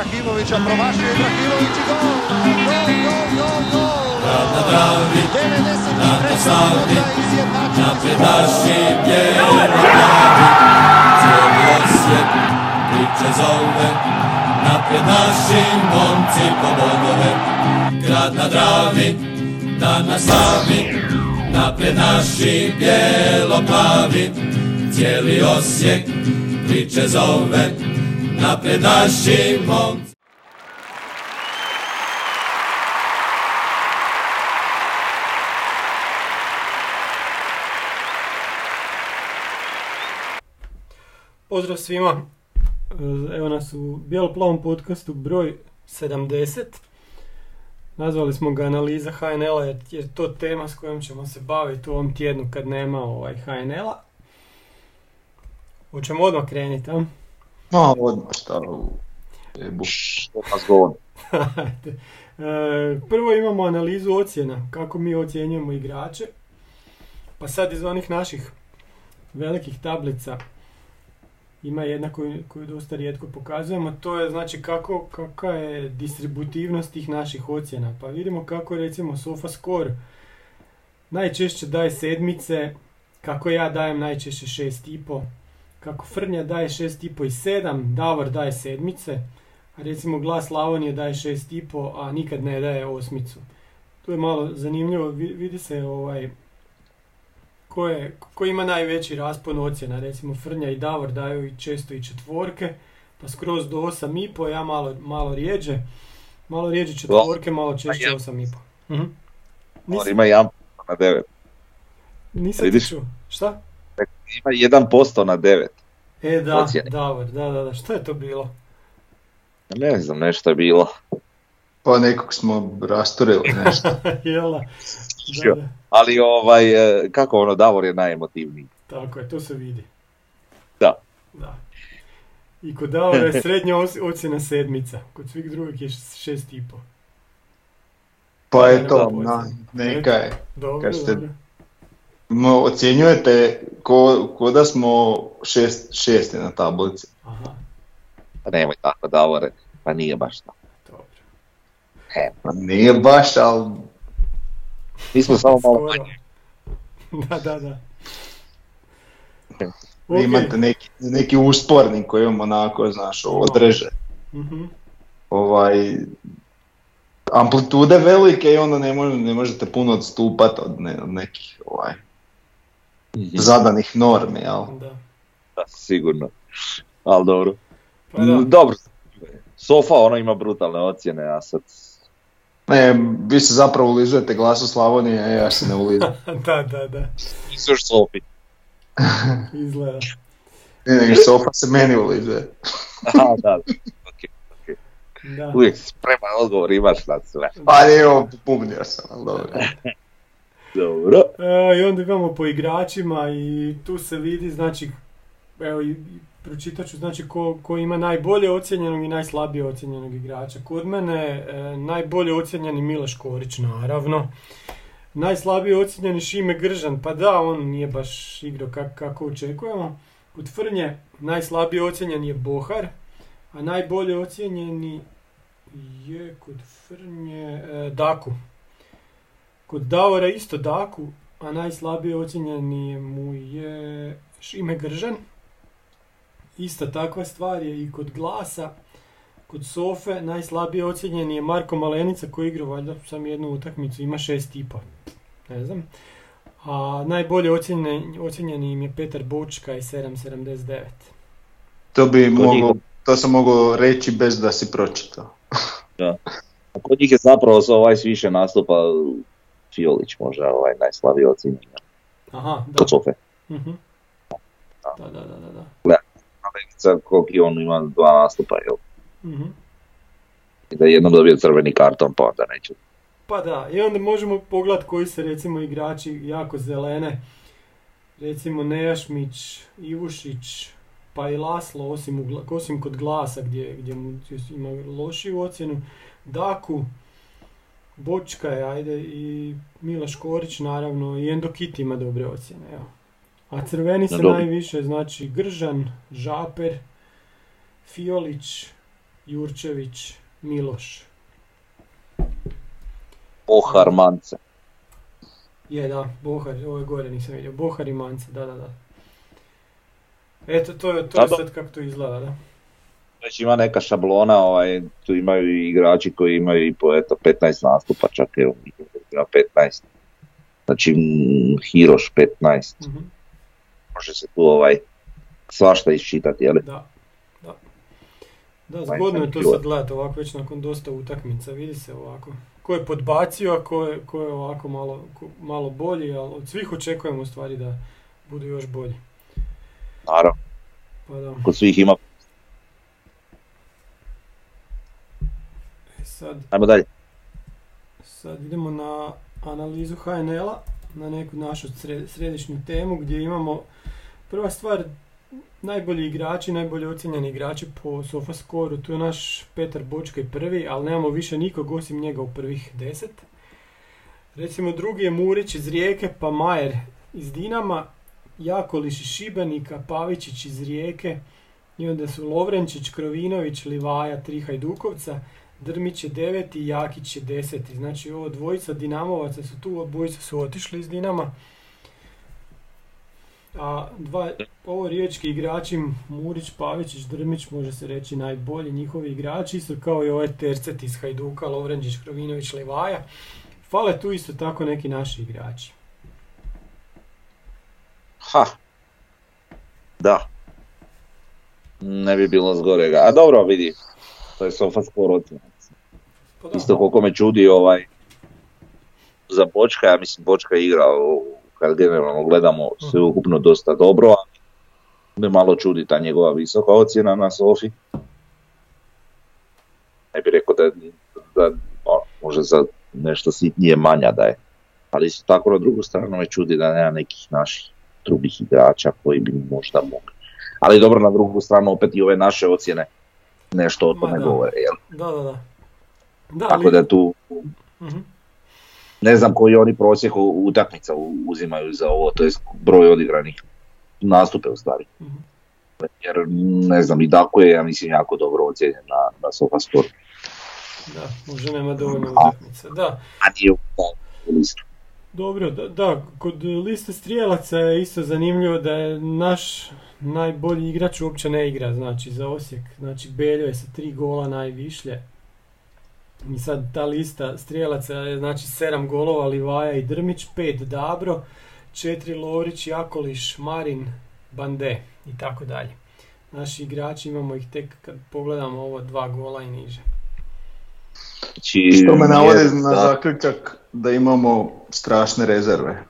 Ibrahimovića promašio Ibrahimović i gol! Gol, gol, gol, gol! na Dravi, 93. minuta izjednačen. napredaši bijelo pravi, cijeli Osijek priče zove, naprijed naši momci po bodove. Grad na Dravi, danas slavi, naprijed naši bijelo plavi, cijeli Osijek priče zove, naprijed naši momci. Pozdrav svima. Evo nas u Bijelo-plavom podcastu broj 70. Nazvali smo ga analiza HNL-a jer je to tema s kojom ćemo se baviti u ovom tjednu kad nema ovaj HNL-a. Hoćemo odmah krenuti, a? Ma, odmah šta u... Jebu. E, Prvo imamo analizu ocjena, kako mi ocjenjujemo igrače. Pa sad iz onih naših velikih tablica ima jedna koju, koju dosta rijetko pokazujemo, to je znači kako, kakva je distributivnost tih naših ocjena. Pa vidimo kako recimo SofaScore najčešće daje sedmice, kako ja dajem najčešće šest i po, kako Frnja daje šest i po i sedam, Davor daje sedmice, a recimo Glas Slavonije daje šest i po, a nikad ne daje osmicu. To je malo zanimljivo, vi- vidi se ovaj, ko, je, ko ima najveći raspon ocjena, recimo Frnja i Davor daju i često i četvorke, pa skroz do 8,5, ja malo, malo rijeđe, malo rijeđe četvorke, malo češće ja. 8,5. Mhm. On Nisam, ima 1% na 9. nisam ti čuo. Šta? Ima 1% na 9. E da, Ocjene. Davor, da, da, da, što je to bilo? Ne znam, nešto je bilo. Pa nekog smo rasturili nešto. Jela, da, Ali ovaj, e, kako ono, Davor je najemotivniji. tako je, to se vidi. Da. Da. I kod Davora je srednja ocjena sedmica, kod svih drugih je šest i po. Pa eto, ne, na, neka je. Dobro, Kad ste- dobro. Mo, ocjenjujete ko, ko da smo šest, šesti na tablici. Aha, Pa nemoj tako, Davore. Pa nije baš tako. dobro. E, Pa nije baš, ali mi smo samo malo manje. da, da, da. vi Ok, imate neki, neki uspornik koji vam onako, znaš, odreže. mhm, Ovaj, amplitude velike i onda ne, može, ne možete puno odstupati od, ne, od nekih ovaj, zadanih normi, jel? da. Da, sigurno. Ali dobro. Pa da, Mm, Dobro. Sofa ono ima brutalne ocjene, a sad... Ne, vi se zapravo ulizujete glasu Slavonije, a ja se ne ulizujem. da, da, da, Nisu još Sofi. izgleda. Ne, nego Sofa se meni ulizuje. Aha, da, da. Ok, ok. Da. Uvijek spreman odgovor imaš na sve. Pa evo, bubnio sam, ali dobro. Dobro. E, I onda imamo po igračima i tu se vidi, znači, evo, pročitat ću, znači, ko, ko ima najbolje ocjenjenog i najslabije ocjenjenog igrača. Kod mene e, najbolje ocjenjeni Miloš Korić, naravno. Najslabije ocjenjeni Šime Gržan, pa da, on nije baš igrao kak, kako očekujemo. Kod Frnje najslabije ocjenjen je Bohar, a najbolje ocjenjeni je kod Frnje e, Daku. Kod Davora isto Daku, a najslabije ocjenjeni mu je Šime Gržan. Ista takva stvar je i kod Glasa. Kod Sofe najslabije ocjenjeni je Marko Malenica koji igra valjda sam jednu utakmicu, ima šest pol. Ne znam. A najbolje ocjenjeni, ocjenjeni im je Petar Bočka i 7.79. To bi moglo, njih- to sam mogao reći bez da si pročitao. A kod njih je zapravo sa ovaj s više nastupa Fiolić možda ovaj najslabiji ocjenjen. Aha, da. Kod Sofe. Mhm. Da, da, da, da. da. Malenica koliko on ima dva nastupa, jel? Mhm. I da je jednom dobio crveni karton, pa onda neće. Pa da, i onda možemo pogledati koji se recimo igrači jako zelene. Recimo Nejašmić, Ivušić, pa i Laslo, osim, osim kod glasa gdje, gdje mu ima lošiju ocjenu. Daku, Bočka je, ajde, i Miloš Korić naravno, i Endokit ima dobre ocjene, evo. A crveni se najviše, znači Gržan, Žaper, Fiolić, Jurčević, Miloš. Bohar Mance. Je, da, Bohar, ovo je gore nisam vidio. Bohar i Mance, da, da, da. Eto, to je, to sad kako to izgleda, da. Već ima neka šablona, ovaj, tu imaju i igrači koji imaju i po eto, 15 nastupa, čak evo, ima 15. Znači, Hiroš 15. Mhm. Može se tu ovaj, svašta iščitati, jel? Da, da. Da, Ovaj, zgodno je to sad gledati ovako već nakon dosta utakmica, vidi se ovako. Ko je podbacio, a ko je, ko je ovako malo, ko- malo bolji, ali od svih očekujemo u stvari da budu još bolji. Naravno, Pa da. kod svih ima. E sad, Ajmo dalje. sad idemo na analizu HNL-a, na neku našu sre- središnju temu gdje imamo prva stvar najbolji igrači, najbolje ocjenjeni igrači po Sofascoru, tu je naš Petar Bočka i prvi, ali nemamo više nikog osim njega u prvih deset. Recimo drugi je Murić iz Rijeke, pa Majer iz Dinama, Jakoliš iz Šibenika, Pavičić iz Rijeke, i onda su Lovrenčić, Krovinović, Livaja, tri Hajdukovca, Drmić je deveti, Jakić je deseti. Znači ovo dvojica Dinamovaca su tu, obojica su otišli iz Dinama. A dva, ovo riječki igrači, Murić, Pavičić, Drmić, može se reći najbolji njihovi igrači, su kao i ovaj tercet iz Hajduka, Lovrenčić, Krovinović, Livaja. Fale tu isto tako neki naši igrači. Ha. Da. Ne bi bilo zgorega. A dobro, vidi. To je sofa skoro ocjena. Pa Isto koliko me čudi ovaj za Bočka, ja mislim Bočka je igrao kad generalno gledamo sve ukupno dosta dobro, a me malo čudi ta njegova visoka ocjena na Sofi. Ne bi rekao da, da ono, može za nešto sitnije manja da je. Ali isto tako na drugu stranu me čudi da nema nekih naših drugih igrača koji bi možda mogli. Ali dobro, na drugu stranu opet i ove naše ocjene nešto o tome govore. Jel? da, da. da. Da, Tako ali- da tu Mhm. ne znam koji oni prosjek utakmica uzimaju za ovo, to je broj odigranih nastupe u stvari. Mhm. Jer ne znam, i Dako je, ja mislim, jako dobro ocijenjen na, na SofaScore, Da, možda nema dovoljno utakmica. Da, a nije u listu. Dobro, da, da, kod liste strijelaca je isto zanimljivo da je naš najbolji igrač uopće ne igra, znači za Osijek. Znači Beljo je sa tri gola najvišlje. I sad ta lista strijelaca je znači 7 golova Livaja i Drmić, 5 Dabro, 4 Lovrić, Jakoliš, Marin, Bande i tako dalje. Naši igrači imamo ih tek kad pogledamo ovo dva gola i niže. Znači, Što me navodi je- na da, zaključak da imamo strašne rezerve.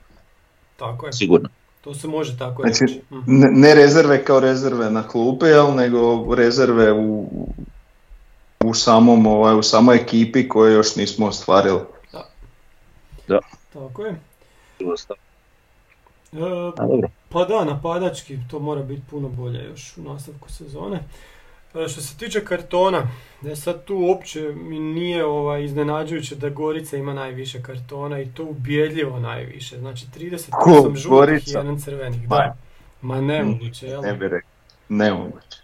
Tako je, Sigurno. to se može tako Znači, reći. Mhm. Ne, ne rezerve kao rezerve na klupi, jel, nego rezerve u, u, samom, ovaj, u samoj ekipi koje još nismo ostvarili. Tako je. E, A dobro. Pa da, napadački to mora biti puno bolje još u nastavku sezone. E, Što se tiče kartona, e sad tu uopće mi nije ovaj, iznenađujuće da Gorica ima najviše kartona i to ubjedljivo najviše. Znači 38 Ko, žutih i jedan crvenih. Ma. Da. Ma nemoguće, jel? Ne bi rekao. Nemoguće.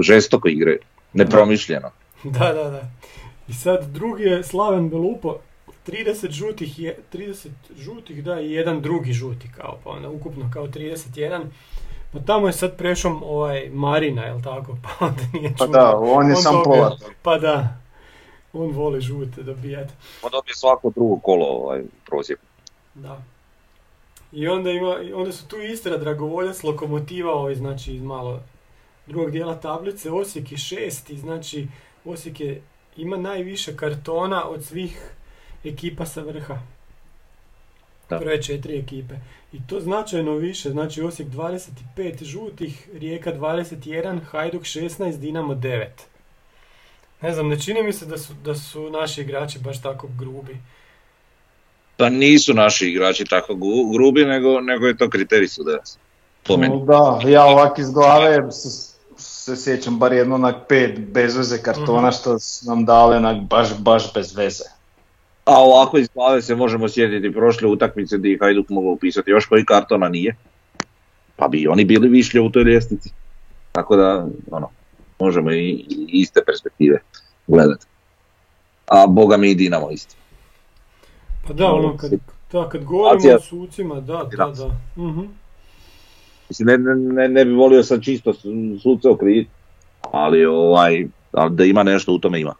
Žestoko igre, nepromišljeno. Da, da, da. I sad drugi je Slaven Belupo, 30 žutih, je, 30 žutih, da, i jedan drugi žuti kao, pa onda ukupno kao 31. Pa tamo je sad prešao ovaj Marina, jel tako? Pa onda nije Pa da, on je sam toga- pola. Pa da, on voli žute dobijati. On dobije svako drugo kolo ovaj, u prosjeku. Da. I onda, ima, onda su tu Istra, Dragovoljac, Lokomotiva, ovaj, znači iz malo drugog dijela tablice, Osijek je šesti, znači Osijek je, ima najviše kartona od svih ekipa sa vrha. Da. Prve četiri ekipe. I to značajno više, znači Osijek 25 žutih, Rijeka 21, Hajduk 16, Dinamo 9. Ne znam, ne čini mi se da su, da su naši igrači baš tako grubi. Pa nisu naši igrači tako grubi, nego, nego je to kriterij sudac. Po meni. Da, ja ovak iz glave se, se sjećam bar jedno onak pet bez veze kartona Mhm. što su nam dali onak baš, baš bez veze. A ovako iz glave se možemo sjetiti prošle utakmice gdje je Hajduk mogao upisati još koji kartona nije. Pa bi oni bili višlje u toj ljestvici. Tako da, ono, možemo i, i iste perspektive gledati. A boga mi i Dinamo isto. Pa da, ono kad, da, kad govorimo Situacija- o sucima, da, da, da. Mhm. Mislim, ne, ne, ne, bi volio sad čisto su- suce okriviti, ali ovaj, da ima nešto u tome ima.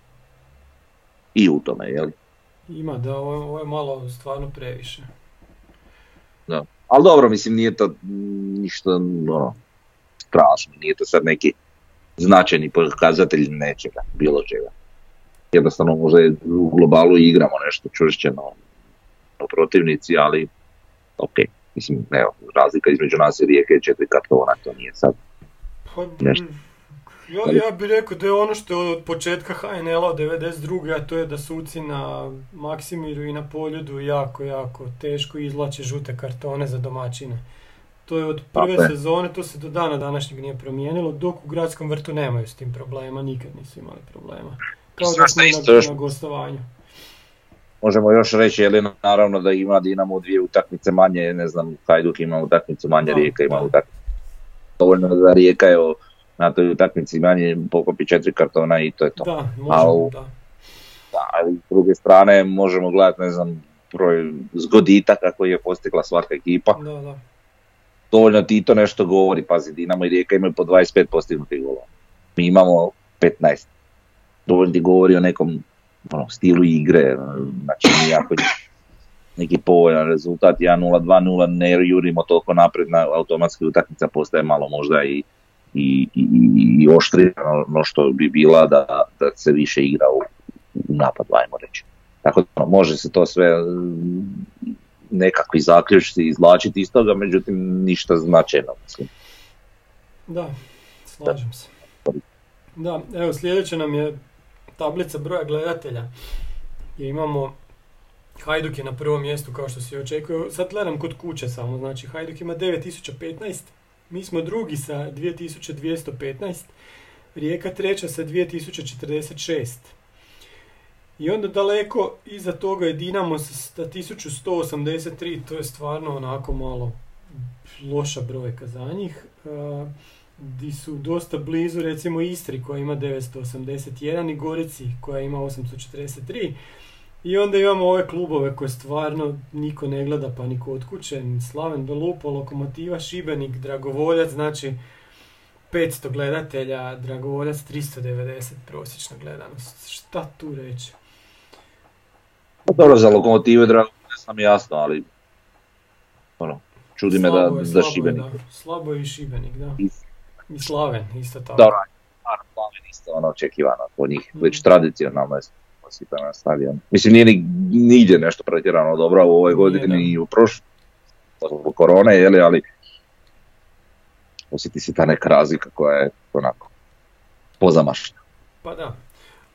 I u tome, jel? Ima, da, ovo, ovo je malo stvarno previše. Da. Ali dobro, mislim, nije to ništa ono, strašno, nije to sad neki značajni pokazatelj nečega, bilo čega. Jednostavno možda je u globalu igramo nešto čvršće no, no protivnici, ali ok, mislim, evo, razlika između nas i Rijeke je četiri kartona, to nije sad. Pa, Nešto. ja, ja bih rekao da je ono što je od početka HNL-a od 92. a to je da suci na Maksimiru i na Poljudu jako, jako teško izvlače žute kartone za domaćine. To je od prve je. sezone, to se do dana današnjeg nije promijenilo, dok u gradskom vrtu nemaju s tim problema, nikad nisu imali problema. Kao da smo na, na gostovanju. Možemo još reći, je naravno da ima Dinamo dvije utakmice manje, ne znam, Hajduk ima utakmicu manje, Rijeka ima utakmicu. Dovoljno da Rijeka je na toj utakmici manje pokopi četiri kartona i to je to. Da, možemo, da. Da, ali s druge strane možemo gledati, ne znam, broj zgoditaka koji je postigla svaka ekipa. Da, da. Dovoljno ti to nešto govori, pazi, Dinamo i Rijeka imaju po 25 postignutih golova. Mi imamo 15. Dovoljno ti govori o nekom ono, stilu igre, znači mi jako neki povoljan rezultat, 1-0, 2-0, ne jurimo toliko napred na automatski utakmica postaje malo možda i, i, i, i oštrija no, što bi bila da, da se više igra u, u napadu, ajmo reći. Tako da ono, može se to sve mm, nekakvi zaključci izvlačiti iz toga, međutim ništa značajno, mislim. Da, slažem se. Da, evo sljedeće nam je tablica broja gledatelja. Gdje imamo Hajduk je na prvom mjestu kao što se i očekuje. Sad gledam kod kuće samo, znači Hajduk ima 9015, mi smo drugi sa 2215, Rijeka treća sa 2046. I onda daleko iza toga je Dinamo sa 1183, to je stvarno onako malo loša brojka za njih. Di su dosta blizu recimo Istri koja ima 981 i Gorici koja ima 843 i onda imamo ove klubove koje stvarno niko ne gleda pa ni kod kuće, Slaven Belupo, Lokomotiva, Šibenik, Dragovoljac, znači 500 gledatelja, Dragovoljac 390 prosječna gledanost. Šta tu reći? Pa dobro, za lokomotive, drago, ne sam jasno, ali ono, čudi me da, je, da slabo je, Šibenik. da. Slabo je i Šibenik, da. I- Slaven, isto tako. Dobro, stvarno Slaven isto ono očekivano kod njih, Mhm. već tradicionalno je osipan na stadion. Mislim, nije ni, nigdje nešto pretjerano dobro u ovoj godini da. i u prošloj, zbog korone, jeli, ali osjeti se ta neka razlika koja je onako pozamašna. Pa da.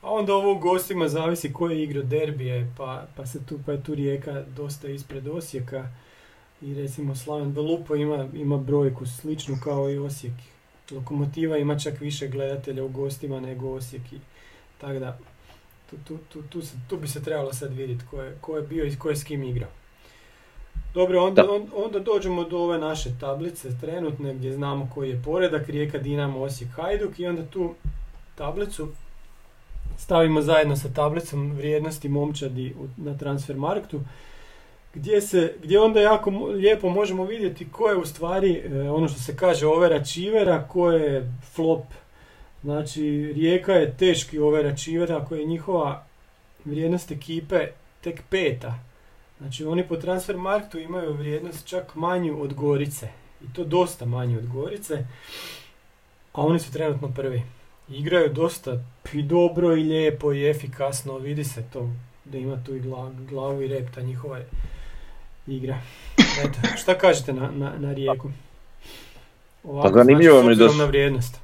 A onda ovo u gostima zavisi ko je igrao derbije, pa, pa se tu, pa je tu Rijeka dosta ispred Osijeka. I recimo Slaven Belupo ima, ima brojku sličnu kao i Osijek. Lokomotiva ima čak više gledatelja u gostima nego Osijek. I, tako da, tu, tu, tu, tu, se, tu bi se trebalo sad vidjeti ko je, ko je bio i ko je s kim igrao. Dobro, onda, Da. on- onda dođemo do ove naše tablice trenutne gdje znamo koji je poredak, Rijeka, Dinamo, Osijek, Hajduk i onda tu tablicu stavimo zajedno sa tablicom vrijednosti momčadi na Transfermarktu gdje, se, gdje onda jako lijepo možemo vidjeti ko je u stvari e, ono što se kaže overačivera, ko je flop. Znači Rijeka je teški overačivera ako je njihova vrijednost ekipe tek peta. Znači oni po Transfermarktu imaju vrijednost čak manju od Gorice. I to dosta manju od Gorice. A oni su trenutno prvi. Igraju dosta i dobro i lijepo i efikasno, vidi se to da ima tu i gla- glavu i rep ta njihova igra. Eto, šta kažete na, na, na rijeku? Ovako, Pa zanimljivo znači, mi da obzirom su- na vrijednost.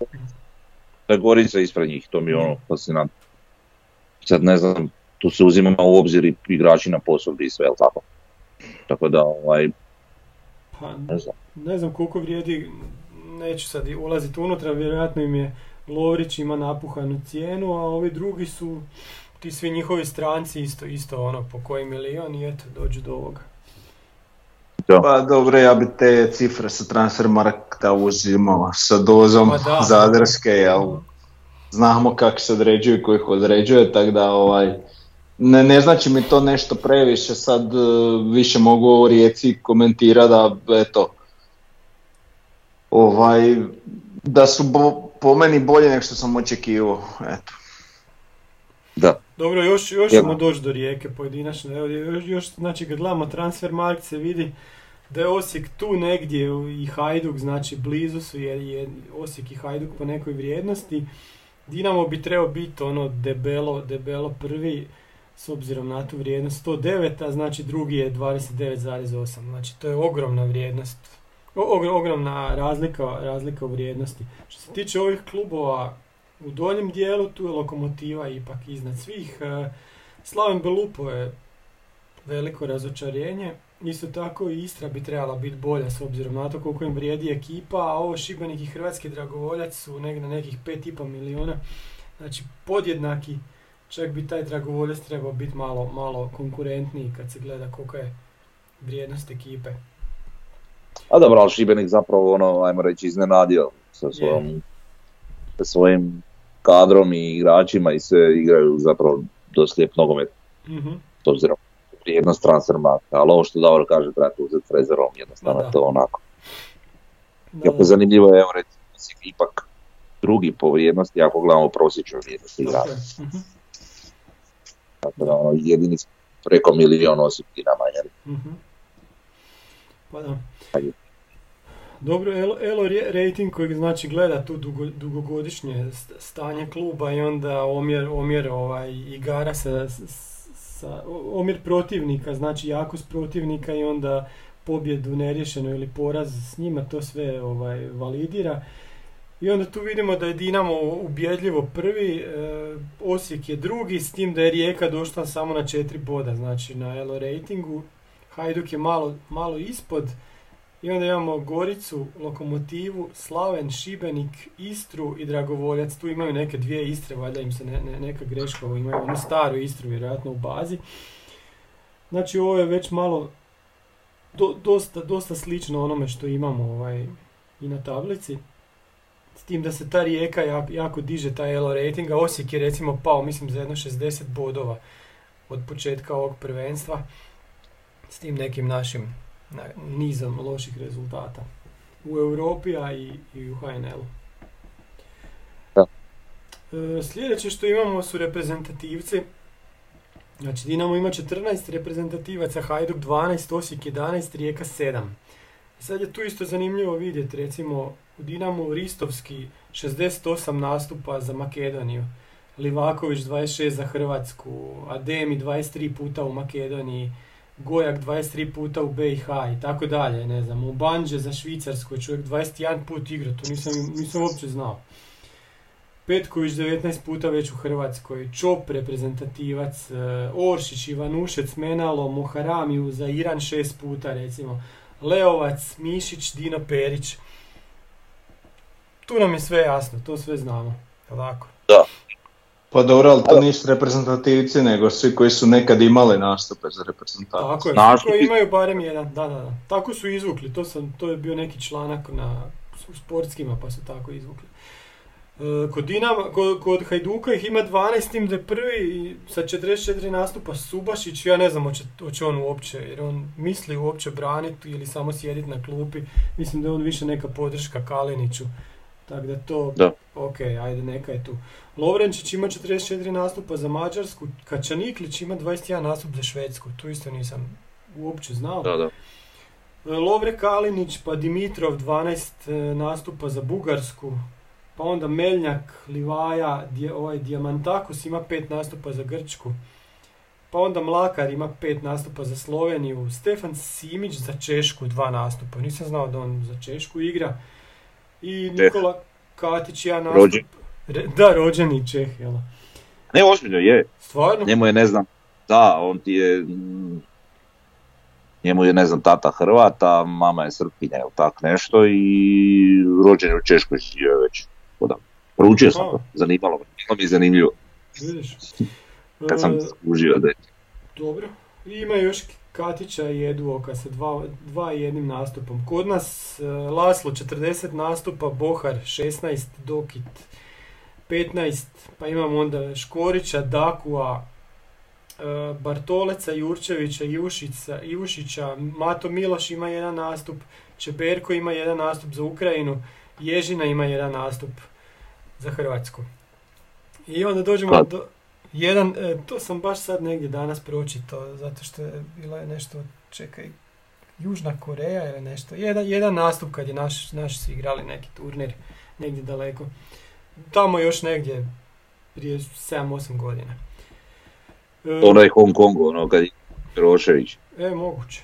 Da Gorica ispred njih, to mi je ono fascinantno. Sad ne znam, tu se uzima u obzir i igrači na posudbi i sve, jel tako? Tako da, ovaj, Pa, ne znam. ne znam koliko vrijedi, neću sad ulaziti unutra, vjerojatno im je Lovrić ima napuhanu cijenu, a ovi drugi su ti svi njihovi stranci isto, isto ono po koji milion i eto dođu do ovoga. Pa dobro, ja bi te cifre sa Transfermarkta uzimao sa dozom Pa da. Zadarske, jel? znamo kako se određuju i ko ih određuje, tako da ovaj, ne, ne znači mi to nešto previše, sad e, više mogu o Rijeci komentirati da eto, ovaj, da su bo- po meni bolje nego što sam očekivao, eto. Da. Dobro, još, još ćemo doći do rijeke pojedinačno. Evo, još, još, znači kad gledamo transfer markt se vidi da je Osijek tu negdje i Hajduk, znači blizu su jer je Osijek i Hajduk po nekoj vrijednosti. Dinamo bi trebao biti ono debelo, debelo prvi s obzirom na tu vrijednost 109, a znači drugi je 29,8. Znači to je ogromna vrijednost. O- ogr- ogromna razlika, razlika u vrijednosti. Što se tiče ovih klubova u donjem dijelu, tu je Lokomotiva ipak iznad svih. E, Slaven Belupo je veliko razočarenje. Isto tako i Istra bi trebala biti bolja s obzirom na to koliko im vrijedi ekipa, a ovo Šibenik i Hrvatski dragovoljac su negdje na nekih 5,5 milijuna. Znači podjednaki, čak bi taj dragovoljac trebao biti malo, malo konkurentniji kad se gleda kolika je vrijednost ekipe. A dobro, ali Šibenik zapravo ono, ajmo reći, iznenadio sa svojom, sa svojim kadrom i igračima i sve igraju zapravo dosta lijep nogomet Mhm. s obzirom vrijednost transfer markta, ali ovo što Davor kaže trebate uzeti s rezervom, jednostavno da. to onako. Da, Jako zanimljivo je, evo recimo, ipak drugi po vrijednosti ako gledamo prosječnu vrijednost igrača. je. Mhm. Tako da ono, jedini preko Osijek Dinama, jel? Mhm. Pa da. Ajde. Dobro, Elo, rating koji znači gleda tu dugo, dugogodišnje st- stanje kluba i onda omjer, omjer ovaj, igara sa, sa, omjer protivnika, znači jakost protivnika i onda pobjedu neriješenu ili poraz s njima, to sve ovaj, validira. I onda tu vidimo da je Dinamo ubjedljivo prvi, e, Osijek je drugi, s tim da je Rijeka došla samo na četiri boda, znači na Elo ratingu. Hajduk je malo, malo ispod. I onda imamo Goricu, Lokomotivu, Slaven, Šibenik, Istru i Dragovoljac. Tu imaju neke dvije Istre, valjda im se ne, ne- neka greška, imaju onu staru Istru vjerojatno u bazi. Znači ovo je već malo do- dosta, dosta slično onome što imamo ovaj, i na tablici. S tim da se ta rijeka jako, jako diže, taj elo rating, a Osijek je recimo pao, mislim, za jedno 60 bodova od početka ovog prvenstva s tim nekim našim na, nizom loših rezultata u Europi, a i, i u HNL-u. Da. E, sljedeće što imamo su reprezentativci. Znači Dinamo ima 14 reprezentativaca, Hajduk 12, Osijek 11, Rijeka 7. I sad je tu isto zanimljivo vidjeti, recimo u Dinamu Ristovski 68 nastupa za Makedoniju, Livaković 26 za Hrvatsku, Ademi 23 puta u Makedoniji, Gojak 23 puta u BiH i tako dalje, ne znam, u Banđe za Švicarsku je čovjek 21 put igra, to nisam, nisam uopće znao. Petković 19 puta već u Hrvatskoj, Čop reprezentativac, e, Oršić, Ivanušec, Menalo, Moharamiju za Iran 6 puta recimo, Leovac, Mišić, Dino Perić. Tu nam je sve jasno, to sve znamo, jel tako? Pa dobro, ali to nisu reprezentativci, nego svi koji su nekad imali nastupe za reprezentaciju. Tako je, Znaš koji imaju barem jedan, da, da, da. Tako su izvukli, to, sam, to je bio neki članak na u sportskima pa su tako izvukli. E, kod, Dinama, kod, kod Hajduka ih ima 12, s tim da je prvi sa 44 nastupa Subašić, ja ne znam hoće, hoće on uopće, jer on misli uopće braniti ili samo sjediti na klupi. Mislim da je on više neka podrška Kaliniću. Tako da to, Da. ok, ajde, neka je tu. Lovrenčić ima 44 nastupa za Mađarsku, Kačaniklić ima 21 nastup za Švedsku, tu isto nisam uopće znao. Da, da. E, Lovre Kalinić, pa Dimitrov 12 e, nastupa za Bugarsku, pa onda Meljnjak, Livaja, Dje- ovaj Diamantakos ima 5 nastupa za Grčku, pa onda Mlakar ima 5 nastupa za Sloveniju, Stefan Simić za Češku 2 nastupa, nisam znao da on za Češku igra, i Nikola Katić jedan nastup. Rođen. Re- da, rođeni Čeh, jel? Ne, ozbiljno je. Stvarno? Njemu je, ne znam, da, on ti je, mm, njemu je, ne znam, tata Hrvata, mama je Srpkinja ili tak nešto i rođen je u Češkoj živio je već. Da, Proučio sam to, zanimalo me, bilo mi je zanimljivo Vidiš. kad sam E, skužio da je Dobro. I ima još Katića i Eduoka sa dva, dva i jednim nastupom. Kod nas e, Laslo 40 nastupa, Bohar 16, Dokit 15, pa imamo onda Škorića, Dakua, e, Bartoleca, Jurčevića, Jušića, Jušića, Mato Miloš ima jedan nastup, Čeberko ima jedan nastup za Ukrajinu, Ježina ima jedan nastup za Hrvatsku. I onda dođemo do... Jedan, e, to sam baš sad negdje danas pročitao, zato što je bilo je nešto, čekaj, Južna Koreja ili nešto. Jedan, jedan nastup kad je naš, naši su igrali neki turnir negdje daleko. Tamo još negdje prije 7-8 godina. E, Onaj Hong Kong, ono kad je Milošević. E, moguće.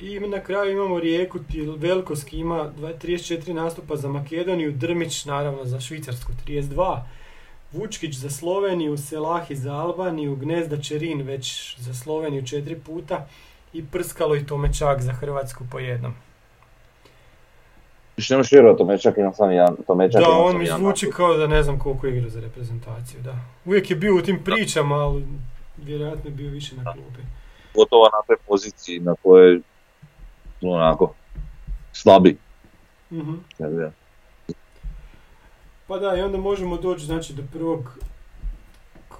I na kraju imamo Rijeku, Velkovski ima dva- 34 nastupa za Makedoniju, Drmić naravno za Švicarsku 32, Vučkić za Sloveniju, Selahi za Albaniju, Gnezda Čerin već za Sloveniju četiri puta i Prskalo i Tomečak za Hrvatsku po jednom. Više nemaš vjerovati, Tomečak ima sam jedan, Tomečak Da, on mi zvuči kao da ne znam koliko igra za reprezentaciju, da. Uvijek je bio u tim pričama, ali vjerojatno je bio više na klupi. Gotovo na toj poziciji na kojoj su onako slabi. Mhm. Pa da, i onda možemo doći znači, do prvog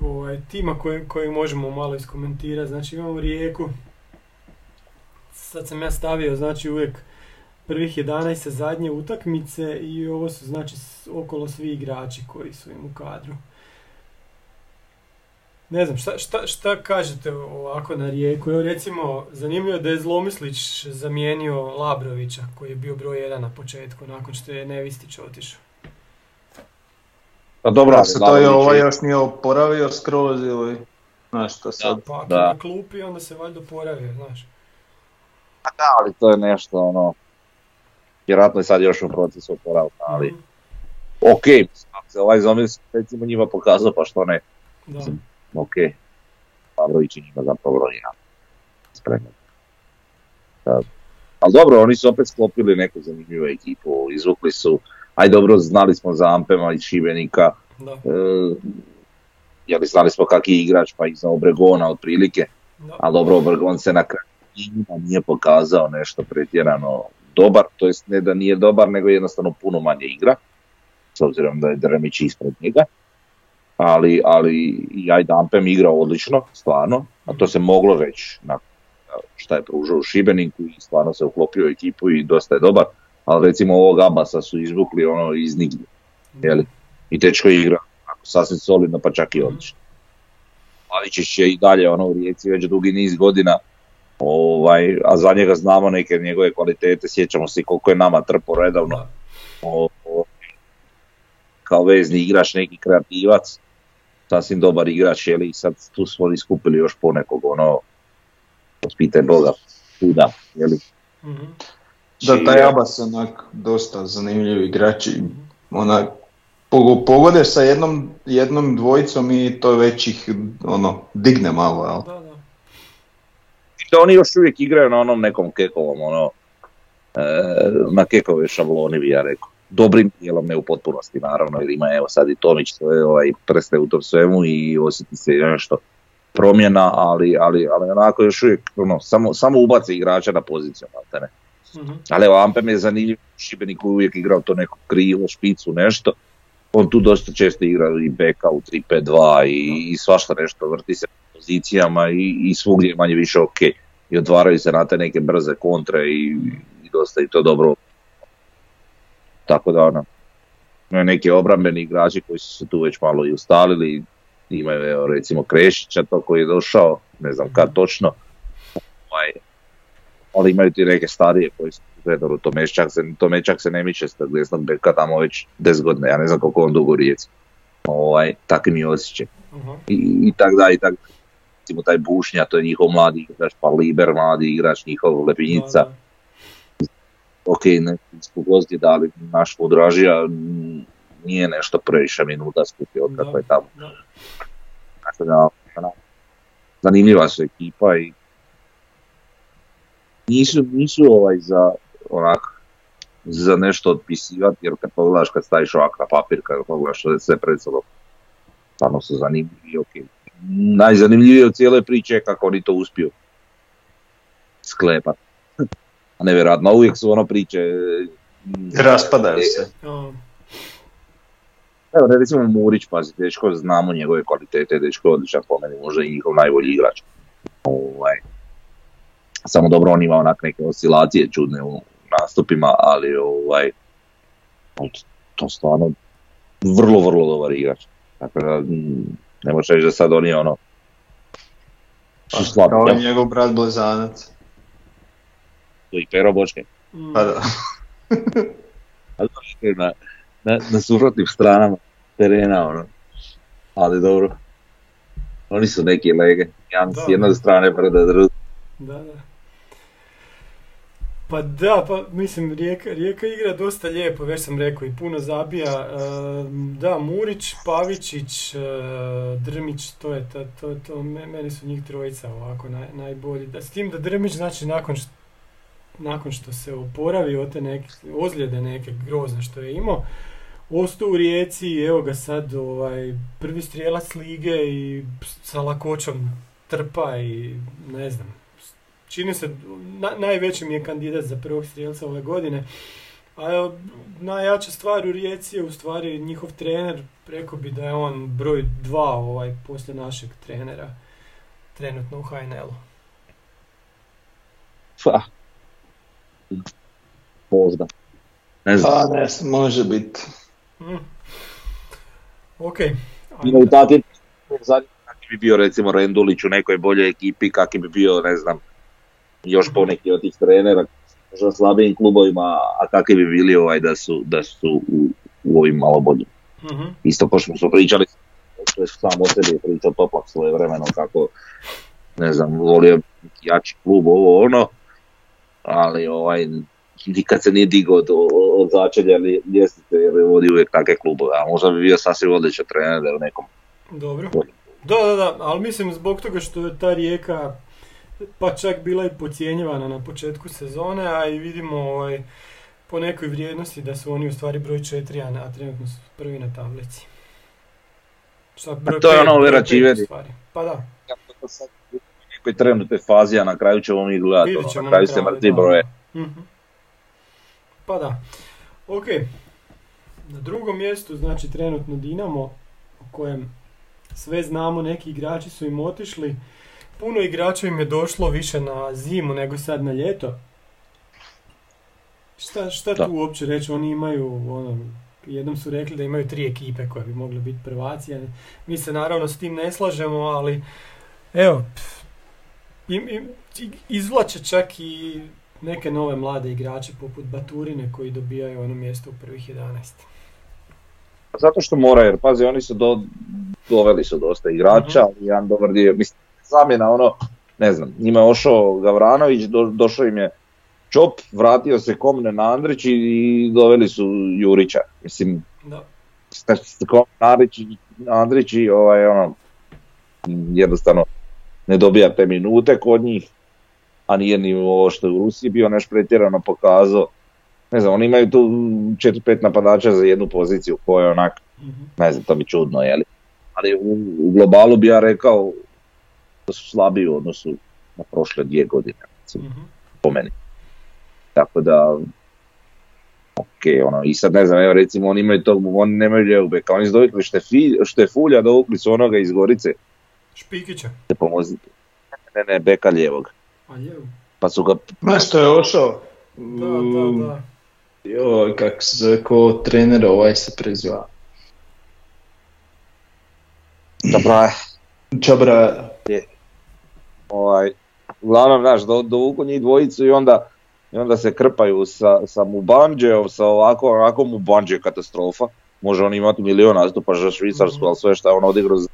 ovaj, tima koji, koji možemo malo iskomentirati. Znači imamo Rijeku. Sad sam ja stavio znači uvijek prvih 11 sa zadnje utakmice i ovo su znači okolo svi igrači koji su im u kadru. Ne znam, šta, šta, šta kažete ovako na Rijeku? Evo recimo, zanimljivo je da je Zlomislić zamijenio Labrovića koji je bio broj 1 na početku nakon što je Nevistić otišao. Pa dobro, Da se to je ovaj još nije oporavio skroz ili znaš što sad. Pa ako Da. je na klupi, onda se valjda poravio, znaš. Da, ali to je nešto ono, vjerojatno je sad još u procesu oporavka, ali Mhm, ok, ako se ovaj zombis recimo njima pokazao, pa što ne, Da. Mislim, ok, Pavlović je njima zapravo broj jedan. Spreman. Da. Ali dobro, oni su opet sklopili neku zanimljivu ekipu, izvukli su, aj dobro, znali smo za Ampema iz Šibenika, Da, e, jeli znali smo kaki je igrač, pa i za Obregona otprilike, da. ali dobro, Obregon se na kraju nije pokazao nešto pretjerano dobar, to jest ne da nije dobar, nego jednostavno puno manje igra, s obzirom da je Dremić ispred njega. Ali, ali i ajde Ampem igrao odlično, stvarno, a to se moglo reći na šta je pružao u Šibeniku i stvarno se uklopio u ekipu i dosta je dobar, ali recimo ovog Abasa su izvukli ono iz nigdje, jeli? I tečko igra sasvim solidno, pa čak i odlično. Pavičić je i dalje ono u Rijeci već dugi niz godina, ovaj, a za njega znamo neke njegove kvalitete, sjećamo se koliko je nama trpo redavno Da. o, o- kao vezni igrač, neki kreativac, sasvim dobar igrač, je i sad tu smo li skupili još ponekog, ono, pitaj Boga, kuda, je li? Da, taj Abbas je onak dosta zanimljiv igrač i onak pogo- pogode sa jednom, jednom dvojicom i to već ih ono, digne malo, jel? Da, da. I da oni još uvijek igraju na onom nekom kekovom, ono, e, na kekove šabloni bi ja rekao. Dobrim dijelom, ne u potpunosti naravno, jer ima evo sad i Tomić svoje ovaj, prste u tom svemu i osjeti se nešto promjena, ali, ali, ali onako još uvijek, ono, samo, samo ubace igrača na poziciju, maltene. Mhm. Ali evo, Ampem je zanimljiv, Šibenik uvijek igrao to neko krivo, špicu, nešto. On tu dosta često igra i beka u 3-5-2 i, i svašta nešto, vrti se po pozicijama i, i svugdje je manje više ok. I otvaraju se na te neke brze kontre i, i dosta i to dobro. Tako da ono, neki obrambeni igrači koji su se tu već malo i ustalili. Imaju evo, recimo Krešića to koji je došao, ne znam kad točno. Ovaj, ali imaju ti neke starije koji su gledali Tomeščak se, Tomeščak se ne miče s desnog beka tamo već 10 godina, ja ne znam koliko on dugo u rijeci. Ovaj, takvi mi osjećaj. Aha. I, i tak da, i tak recimo taj Bušnja, to je njihov mladi igrač, pa Liber mladi igrač, njihov Lepinjica, Da, da. ok, ne, gozdi dali naš podražija, mm, nije nešto previše minuta skupio od Da, kako je tamo. da. Tako da, zanimljiva su ekipa i nisu, nisu ovaj za onak za nešto otpisivati, jer kad pogledaš kad staviš ovak na papir, kad pogledaš što je sve pred sobom, stvarno su zanimljivi, ok. Najzanimljivije od cijele priče je kako oni to uspiju sklepat. A nevjerojatno, uvijek su ono priče... mm, Raspadaju se. A, Evo, ne, recimo Murić, pazi, dečko, znamo njegove kvalitete, dečko je odličan po meni, možda i njihov najbolji igrač. Ovaj, samo dobro on ima onak neke oscilacije čudne u nastupima, ali ovaj, to stvarno vrlo, vrlo dobar igrač. Tako da, mm, ne možeš reći da sad oni ono, su slabi. Kao jel? i njegov brat Blezanac. To i Pero Bočke. Mm, Pa da. Je na, na, na suprotnim stranama terena, ono. Ali dobro. Oni su neki lege. Jedan s jedne strane preda druge. Da, da. Pa da, pa mislim, Rijeka, Rijeka igra dosta lijepo, već sam rekao, i puno zabija. E, da, Murić, Pavičić, e, Drmić, to je to, to, to me- meni su njih trojica ovako naj, najbolji. Da, s tim da Drmić, znači, nakon što, nakon što se oporavi od te neke ozljede neke grozne što je imao, ostao u Rijeci evo ga sad ovaj, prvi strijelac lige i sa lakoćom trpa i ne znam, čini se, na, najveći mi je kandidat za prvog strijelca ove godine. A evo, najjača stvar u Rijeci je u stvari njihov trener, rekao bi da je on broj dva ovaj, poslije našeg trenera, trenutno u HNL-u. Pa. Možda. Ne znam. Pa ne, može biti. Mm. Ok. Takvim zadnjim kakvi bi bio recimo Rendulić u nekoj boljoj ekipi, kakvi bi bio, ne znam, još poneki od tih trenera, možda slabijim klubovima, a kakvi bi bili ovaj da su, da su u, u ovim malo boljim. Mhm. Isto ko što smo pričali, to je sam o sebi pričao Topak svoje vremeno kako, ne znam, volio jači klub, ovo ono, ali ovaj, nikad se nije digao od, od začelja ljestvice jer je vodio uvijek takve klubove, a možda bi bio sasvim odličan trener da je u nekom Dobro. Da, da, da, ali mislim zbog toga što je ta rijeka pa čak bila i pocijenjivana na početku sezone, a i vidimo ovaj, po nekoj vrijednosti da su oni u stvari broj 4, a, trenutno su prvi na tablici. Šta, broj to je ono Vera. Pa da, kako sad u nekoj trenutnoj fazi, a na kraju ćemo mi gledati, ono, ćemo na kraju se kraju, mrtvi broje. Mhm. Pa da. Ok. Na drugom mjestu, znači trenutno Dinamo, o kojem sve znamo, neki igrači su im otišli. Puno igrača im je došlo više na zimu nego sad na ljeto. Šta, šta Da. tu uopće reći? Oni imaju, ono, jednom su rekli da imaju tri ekipe koje bi mogle biti prvaci. Mi se naravno s tim ne slažemo, ali evo, pff, im, im, izvlače čak i neke nove mlade igrače poput Baturine koji dobijaju ono mjesto u prvih 11. Zato što mora, jer pazi, oni su do, doveli su dosta igrača, Mhm. ali jedan dobar dio, mislim, zamjena ono, ne znam, njima je ošao Gavranović, do, došao im je Čop, vratio se Komne na Andrić i, i doveli su Jurića. Mislim, Da. Andrić, Andrić i ovaj, ono, jednostavno ne dobija te minute kod njih, a nije ni ovo što je u Rusiji bio neš pretjerano pokazao. Ne znam, oni imaju tu 4-5 napadača za jednu poziciju koja je onak, Mhm. ne znam, to mi čudno, je li? Ali u, u globalu bi ja rekao da su slabiji u odnosu na prošle dvije godine, recimo, Mhm. po meni. Tako da, ok, ono, i sad ne znam, evo recimo oni imaju tog, oni nemaju lijevog beka, oni su dovikli Štefi, Štefulja, dovukli su onoga iz Gorice, Špikića. te pomozite. Ne, ne, beka lijevog. A je. Pa su ga, što je ošao? Da, da, da. Joj, kako se zove, ko trener ovaj se preziva. dobro, Čabra, ovaj, uglavnom, znaš, do, dovuku njih dvojicu i onda, i onda se krpaju sa, sa Mubanđeom, sa ovako, ovako Mubanđe katastrofa. Može on imati milion nastupa za Švicarsku, Mhm. ali sve što je on odigrao za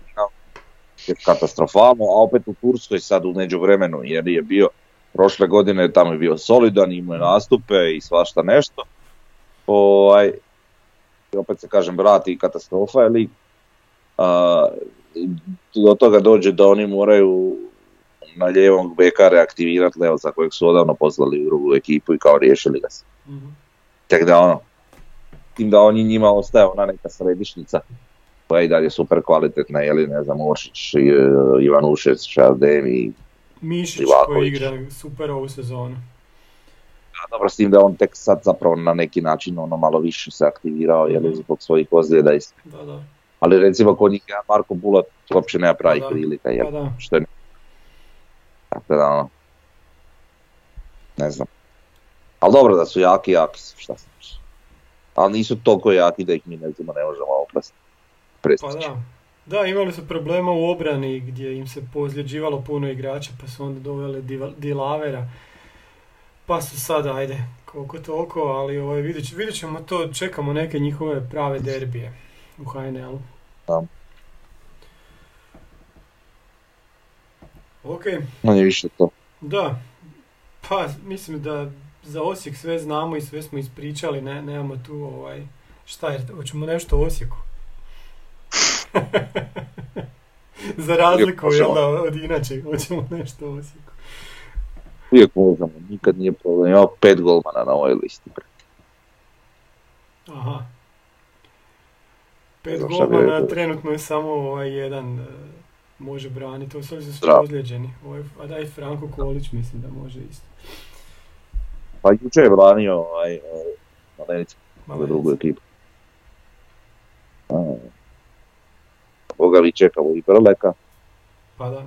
je katastrofalno, a opet u Turskoj sad u međuvremenu, jer je bio prošle godine tamo je bio solidan, imao je nastupe i svašta nešto. Ovaj, i opet se kažem, vrati i katastrofa je lik. A, do toga dođe da oni moraju na lijevom beka reaktivirati Leoca kojeg su odavno poslali u drugu ekipu i kao riješili ga se. Mhm. Tek da ono, tim da oni njima ostaje ona neka središnica koja je i dalje super kvalitetna, je li ne znam, Oršić, e, Ivanušec, Šardem i Mišić koji igra super ovu sezonu. dobro, s tim da on tek sad zapravo na neki način ono malo više se aktivirao, jer Mhm. zbog svojih ozljeda i Da, da. Ali recimo kod njih Marko Bulat uopće nema pravih Pa da, prilika, jer Pa da. što je... Tako da ono... Ne znam. Ali dobro da su jaki, jaki su, šta znaš. Ali nisu toliko jaki da ih mi recimo ne možemo opasti. Pa da. Da, imali su problema u obrani gdje im se pozljeđivalo puno igrača pa su onda doveli Dilavera. Pa su sad, ajde, koliko toliko, ali ovaj, vidjet, vidjet ćemo to, čekamo neke njihove prave derbije u HNL-u. Da. Ok, Manje više to. da. Pa, mislim da za Osijek sve znamo i sve smo ispričali, ne, nemamo tu ovaj, šta je, hoćemo nešto o Osijeku. za razliku jel da, od inače, hoćemo nešto o Osijeku. Uvijek možemo, nikad nije problem. Imamo pet golmana na ovoj listi. Aha. Pet golmana, trenutno je samo ovaj jedan e, može braniti, ostali su svi Zdravo. ozlijeđeni. Ovaj, a da i Franko Kolić mislim da može isto. Pa jučer je branio ovaj, Malenica Malo za drugu ekipu. Boga li čekamo i Brleka Pa da.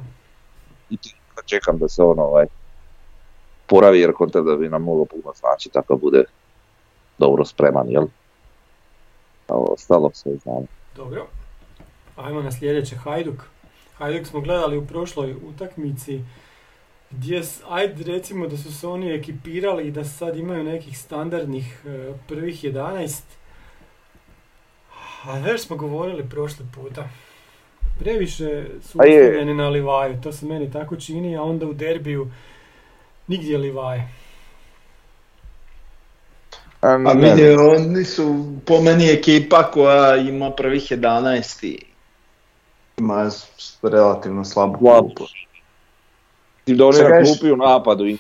i ti čekam da se on ovaj poravi jer konta da bi nam moglo puno znači tako bude dobro spreman, jel? A ostalo sve znamo. Dobro. Ajmo na sljedeće, Hajduk. Hajduk smo gledali u prošloj utakmici gdje, ajde recimo da su se oni ekipirali i da sad imaju nekih standardnih e, prvih 11. A već smo govorili prošli puta. Previše su usmjereni na Livaju, to se meni tako čini, a onda u derbiju nigdje Livaje. A vidi, oni su po meni ekipa koja ima prvih 11 i ima relativno slabu Slab. klupu. Tim da oni na klupi u napadu i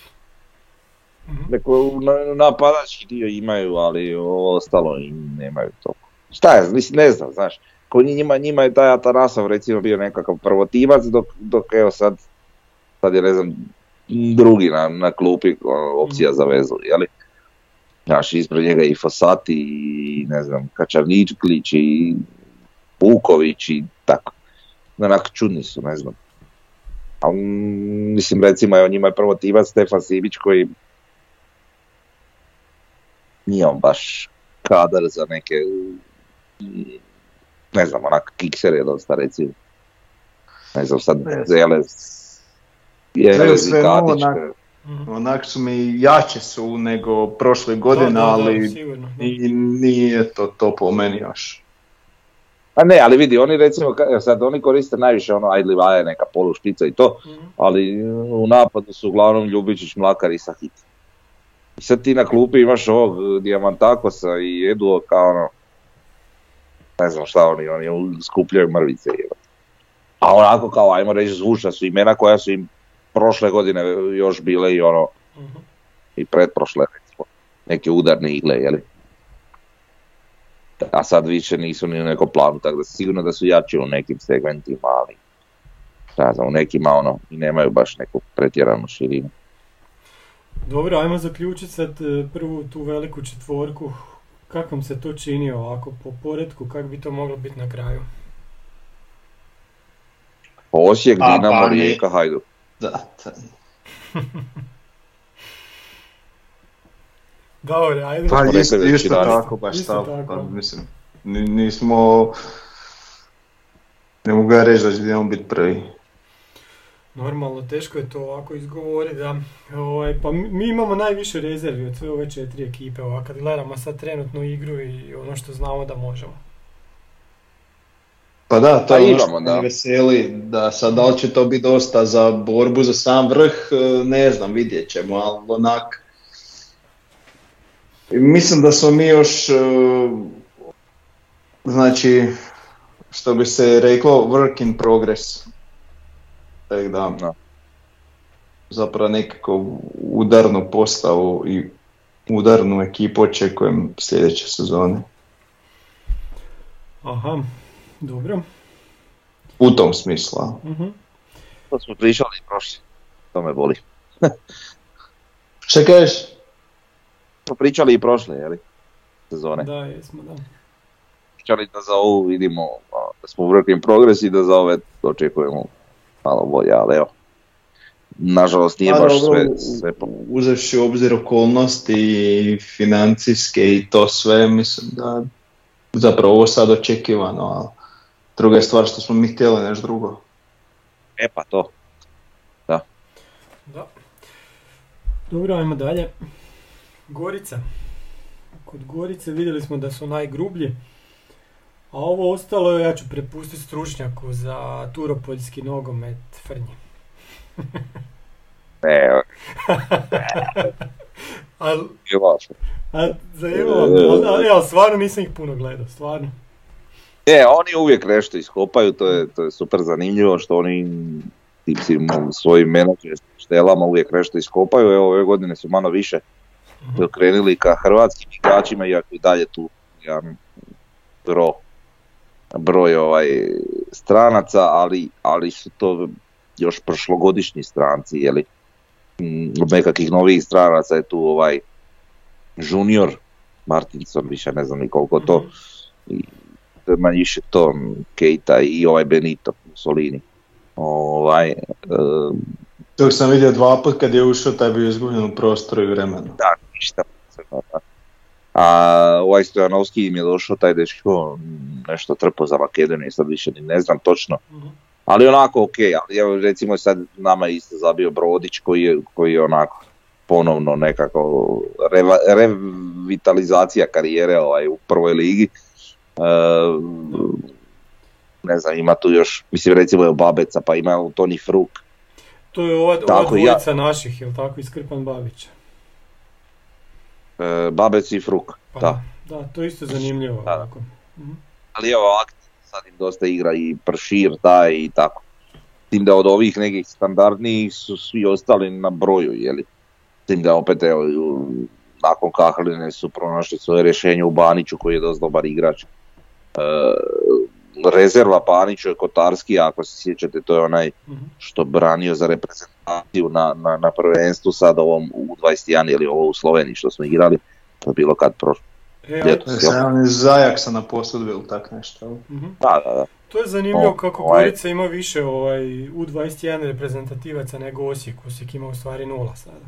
Mhm. neko na- napadački dio imaju, ali ovo ostalo i nemaju to. Šta je, mislim, ne znam, znaš. Kod njima, njima je taj Atanasov recimo bio nekakav prvotimac, dok, dok evo sad, sad je ne znam, drugi na, na klupi ono, opcija za vezu, jeli? Znaš, ispred njega i Fosati i ne znam, Kačarničklić i Vuković i tako. Onak čudni su, ne znam. Ali mislim recimo evo njima je prvo timac Stefan Sibić koji nije on baš kadar za neke ne znam onak kikser je dosta recimo. Ne znam sad Ne. Zeles je Sve u svemu, Katić, onak-. Onak su mi jače su nego prošle godine, da, da, ali sigurno, nije to to po meni još. A ne, ali vidi, oni recimo, sad oni koriste najviše ono Aidli Vaje, neka polušpica i to, Mhm. ali u napadu su uglavnom Ljubičić, Mlakar i Sahit. I sad ti na klupi imaš ovog eh, Diamantakosa i Eduo kao ono, ne znam šta oni, oni skupljaju mrvice. A onako kao, ajmo reći, zvučna su imena koja su im prošle godine još bile i ono, Mhm. i pretprošle recimo, neke udarne igle, jeli? A sad više nisu ni u nekom planu, tako da sigurno da su jači u nekim segmentima, ali šta znam, u nekima ono, i nemaju baš neku pretjeranu širinu. Dobro, ajmo zaključiti sad e, prvu tu veliku četvorku. Kako vam se to čini ovako po poredku, kako bi to moglo biti na kraju? Osijek, A, Dinamo, pa ne. Rijeka, Hajduk. Da, da. Dobro, ajde. Pa rekli isto, već isto tako, baš Isto tako, tako. pa mislim, ni- nismo, ne mogu ja reći da ćemo biti prvi. Normalno, teško je to ovako izgovoriti, da. Ovaj, pa mi, imamo najviše rezervi od sve ove četiri ekipe, ovako kad gledamo sad trenutnu igru i ono što znamo da možemo. Pa da, to Pa je ono da. veseli, da sad da li će to biti dosta za borbu za sam vrh, e, ne znam, vidjet ćemo, ali onak, mislim da smo mi još, e, znači, što bi se reklo, work in progress. Tako da, Da. zapravo nekako udarnu postavu i udarnu ekipu očekujem sljedeće sezone. Aha, dobro. U tom smislu. Mhm. To smo pričali i prošli. To me boli. Kažeš? Smo pričali i prošle, jeli? Sezone. Da, jesmo, da. Pričali da za ovu vidimo da smo u progres i da za ove očekujemo malo bolje, ali evo. Nažalost nije baš sve, sve po... Uzevši u obzir okolnosti i financijske i to sve, mislim da zapravo ovo sad očekivano, ali druga je stvar što smo mi htjeli nešto drugo. E pa to. Da. Dobro, ajmo dalje. Gorica. Kod Gorice vidjeli smo da su najgrublji. A ovo ostalo ja ću prepustiti stručnjaku za turopoljski nogomet Frnji. Ne, Al, je važno. a zajebavam, ali, ali, ali stvarno nisam ih puno gledao, stvarno. E, oni uvijek nešto iskopaju, to je, to je super zanimljivo što oni tim svojim menadžerskim štelama uvijek nešto iskopaju. Evo, ove godine su malo više Mhm. krenuli ka hrvatskim igračima, iako i dalje tu jedan gro, broj ovaj, stranaca, ali, ali su to još prošlogodišnji stranci, jeli. Mm, Od nekakvih novih stranaca je tu ovaj junior Martinson, više ne znam ni koliko to, Mhm. i to je manje više to, Keita i ovaj Benito Solini. Ovaj, e, Dok sam vidio dva put kad je ušao, taj je bio izgubljen u prostoru i vremenu. da, ništa. A ovaj Stojanovski im je došao, taj dečko, nešto trpo za Makedoniju, sad više ni ne znam točno. Mhm. Ali onako ok, ali evo recimo sad nama je isto zabio Brodić koji je, koji je onako ponovno nekako reva, revitalizacija karijere ovaj, u prvoj ligi. E, ne znam, ima tu još, mislim recimo je Babeca, pa ima Toni Fruk, To je ova, ova Tako, ja- dvojica naših, jel tako, iz Krpan Babića. E, Babec i Fruk, Pa, da. Da, to isto zanimljivo. Da. ovako. Mhm. ali evo sad im dosta igra i Pršir taj i tako. Tim da od ovih nekih standardnijih su svi ostali na broju, jeli. Tim da opet evo, nakon Kahline su pronašli svoje rješenje u Baniću koji je dosta dobar igrač. E, rezerva Baniću je Kotarski, ako se sjećate, to je onaj Mhm. što branio za reprezentaciju na, na, na prvenstvu sad ovom u 21 ili ovo u Sloveniji što smo igrali. To je bilo kad prošlo. E, Ljeto. a- E, Sad on je Zajaksa na posudbi ili tak nešto. mhm. Da, da, da. To je zanimljivo O, kako ovaj- Gorica ima više ovaj, U21 reprezentativaca nego Osijek. Osijek ima u stvari nula sada.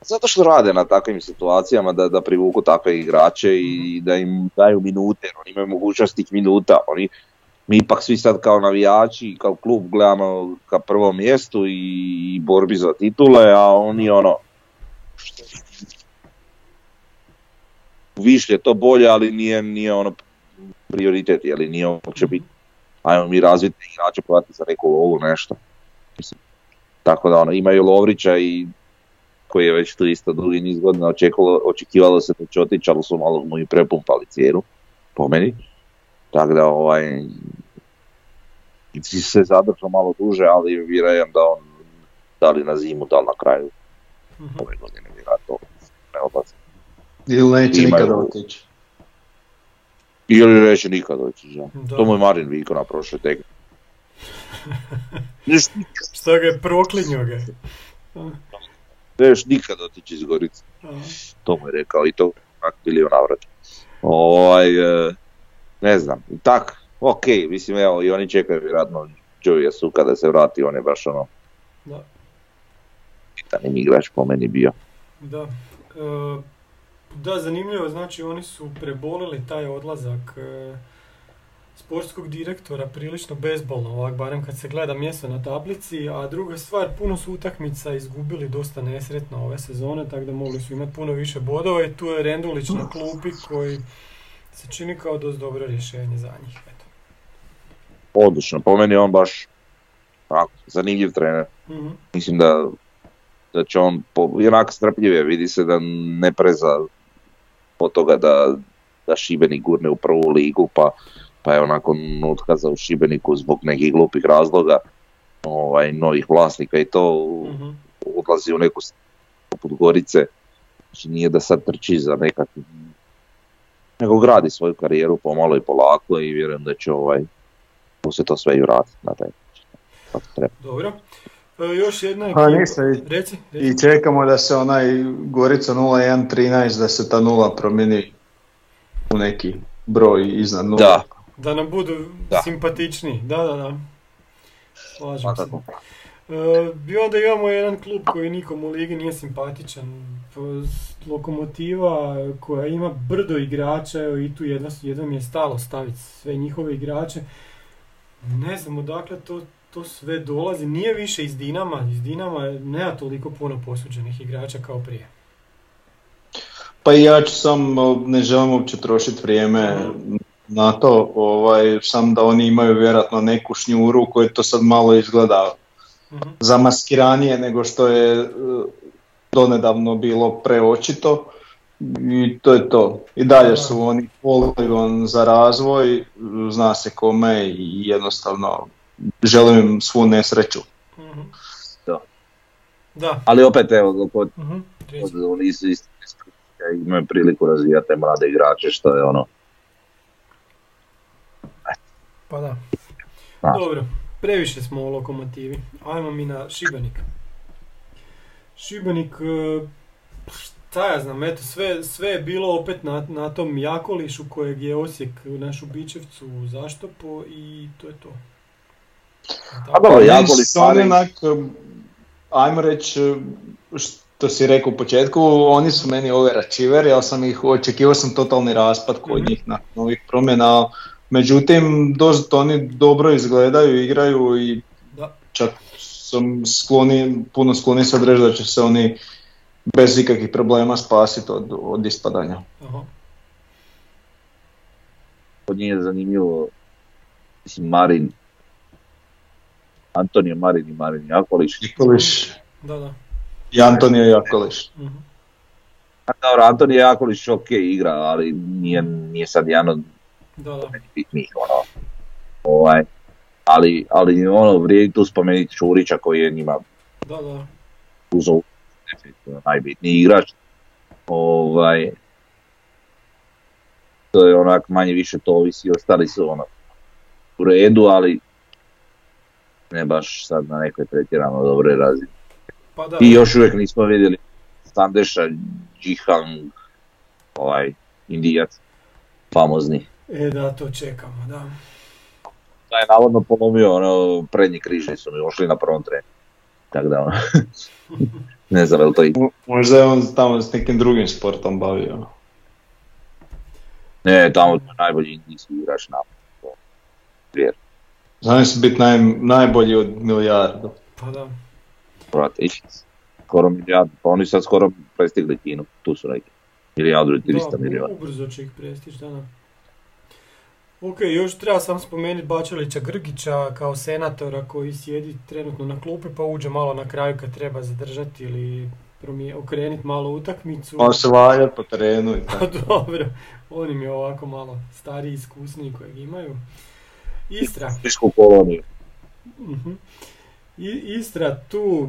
Zato što rade na takvim situacijama da, da privuku takve igrače i da im daju minute, oni imaju mogućnost tih minuta. Oni, mi ipak svi sad kao navijači i kao klub gledamo ka prvom mjestu i borbi za titule, a oni ono... Višlje je to bolje, ali nije, nije ono prioritet, ali nije uopće bitno. Ajmo mi razviti igrače, prodati za neku lovu, nešto. Mislim, tako da ono, imaju Lovrića i koji je već tu isto dugi niz godina očekivalo, očekivalo se da će otići, ali su malo mu i prepumpali cijenu, po meni. Tako da ovaj, se zadržao malo duže, ali vjerujem da on da li na zimu, da li na kraju Mhm. ove godine vjerojatno ne odlazi. Ili neće Imaju- nikada otići. Ili neće nikad doći, da. To mu je Marin vikao na prošle tekme. Što ga je proklinio ga. je. neš nikad otići iz Gorice. Aha. To mu je rekao i to onak milion navrata. Ovaj, e, ne znam, i tak, ok, mislim evo i oni čekaju vjerojatno Joey Suka da se vrati, on je baš ono Da. bitan igrač po meni bio. Da. E, da, zanimljivo, znači oni su prebolili taj odlazak e, sportskog direktora prilično bezbolno, ovak barem kad se gleda mjesto na tablici, a druga stvar, puno su utakmica izgubili dosta nesretno ove sezone, tako da mogli su imati puno više bodova i tu je Rendulić na klupi koji se čini kao dosta dobro rješenje za njih. Odlično, po meni je on baš onako, zanimljiv trener. Mhm. Mislim da, da će on, po, i onako strpljiv je, vidi se da ne preza od toga da, da Šibenik gurne u prvu ligu, pa, pa je onako otkaza u Šibeniku zbog nekih glupih razloga, ovaj, novih vlasnika i to Mhm. odlazi u neku poput Gorice, znači nije da sad trči za nekakvim, nego gradi svoju karijeru pomalo i polako i vjerujem da će ovaj, se to sve i vratiti na taj način. kako treba. Dobro. E, još jedna Pa ekipa. i- Reci, reci. I čekamo da se onaj Gorica 0113, da se ta nula promijeni u neki broj iznad nula. Da. Da nam budu Da. simpatičniji. Da, da, da. Slažem se. E, I onda imamo jedan klub koji nikom u ligi nije simpatičan. Lokomotiva koja ima brdo igrača, evo i tu jedno, jedno mi je stalo staviti sve njihove igrače. Ne znam odakle to, to sve dolazi. Nije više iz Dinama, iz Dinama nema toliko puno posuđenih igrača kao prije. Pa ja ću sam, ne želim uopće trošiti vrijeme na to, ovaj, sam da oni imaju vjerojatno neku šnjuru koje to sad malo izgleda Mhm. zamaskiranije nego što je e, donedavno bilo preočito. I to je to. I dalje su oni poligon za razvoj, zna se kome i jednostavno želim im svu nesreću. Mhm. Da. Da. Ali opet evo, oni su isti imaju priliku razvijati te mlade igrače što je ono. Pa da. Da. Dobro, previše smo o lokomotivi. Ajmo mi na Šibenik. Šibenik, šta ja znam, eto, sve, sve je bilo opet na, na tom Jakolišu kojeg je Osijek našu Bičevcu zaštopo i to je to. A dobro, oni stvari- onak, ajmo reći, što si rekao u početku, oni su meni overačiveri, ja sam ih, očekivao sam totalni raspad kod Mhm. njih nakon ovih promjena, međutim, dosta oni dobro izgledaju, igraju i Da. čak sam skloni, puno skloni sad reći da će se oni bez ikakvih problema spasiti od, od ispadanja. Aha. Kod njih je zanimljivo, mislim, Marin, Antonio Marin i Marin Jakolić. Nikoliš Da, da. i Antonio Jakoliš. Mhm. A Dobro, Antonio Jakolić ok igra, ali nije, nije sad jedan od Da, da. bitnijih, ono, ovaj, ali, ali ono, vrijedi tu spomenuti Čurića koji je njima Da, da. uz ovu definitivno najbitniji igrač. Ovaj, to je onak manje više to ovisi, ostali su ono u redu, ali ne baš sad na nekoj pretjerano dobroj razini. Pa da. I još uvijek nismo vidjeli Sandeša Džihang, ovaj, indijac, famozni. E, da, to čekamo, da. Da je navodno polomio ono, prednji križni su mi ošli na prvom trenu. Tako da ono, ne znam je li to i... Mo- Možda je on tamo s nekim drugim sportom bavio. Ne, tamo je najbolji indijski igrač na Vjer, Znam se biti naj, najbolji od milijardu. Pa da. brate, i skoro milijardu, pa oni sad skoro prestigli Kinu, tu su neki. Milijardu ili 300 Da, milijuna. Ubrzo će ih prestići, da, da. Ok, još treba sam spomenuti Bačelića Grgića kao senatora koji sjedi trenutno na klupi pa uđe malo na kraju kad treba zadržati ili promije, okrenuti malo utakmicu. On se valja po terenu i tako. dobro, on im je ovako malo stariji, iskusniji kojeg imaju. Istra. Spisku koloniju. Mhm. I, Istra tu,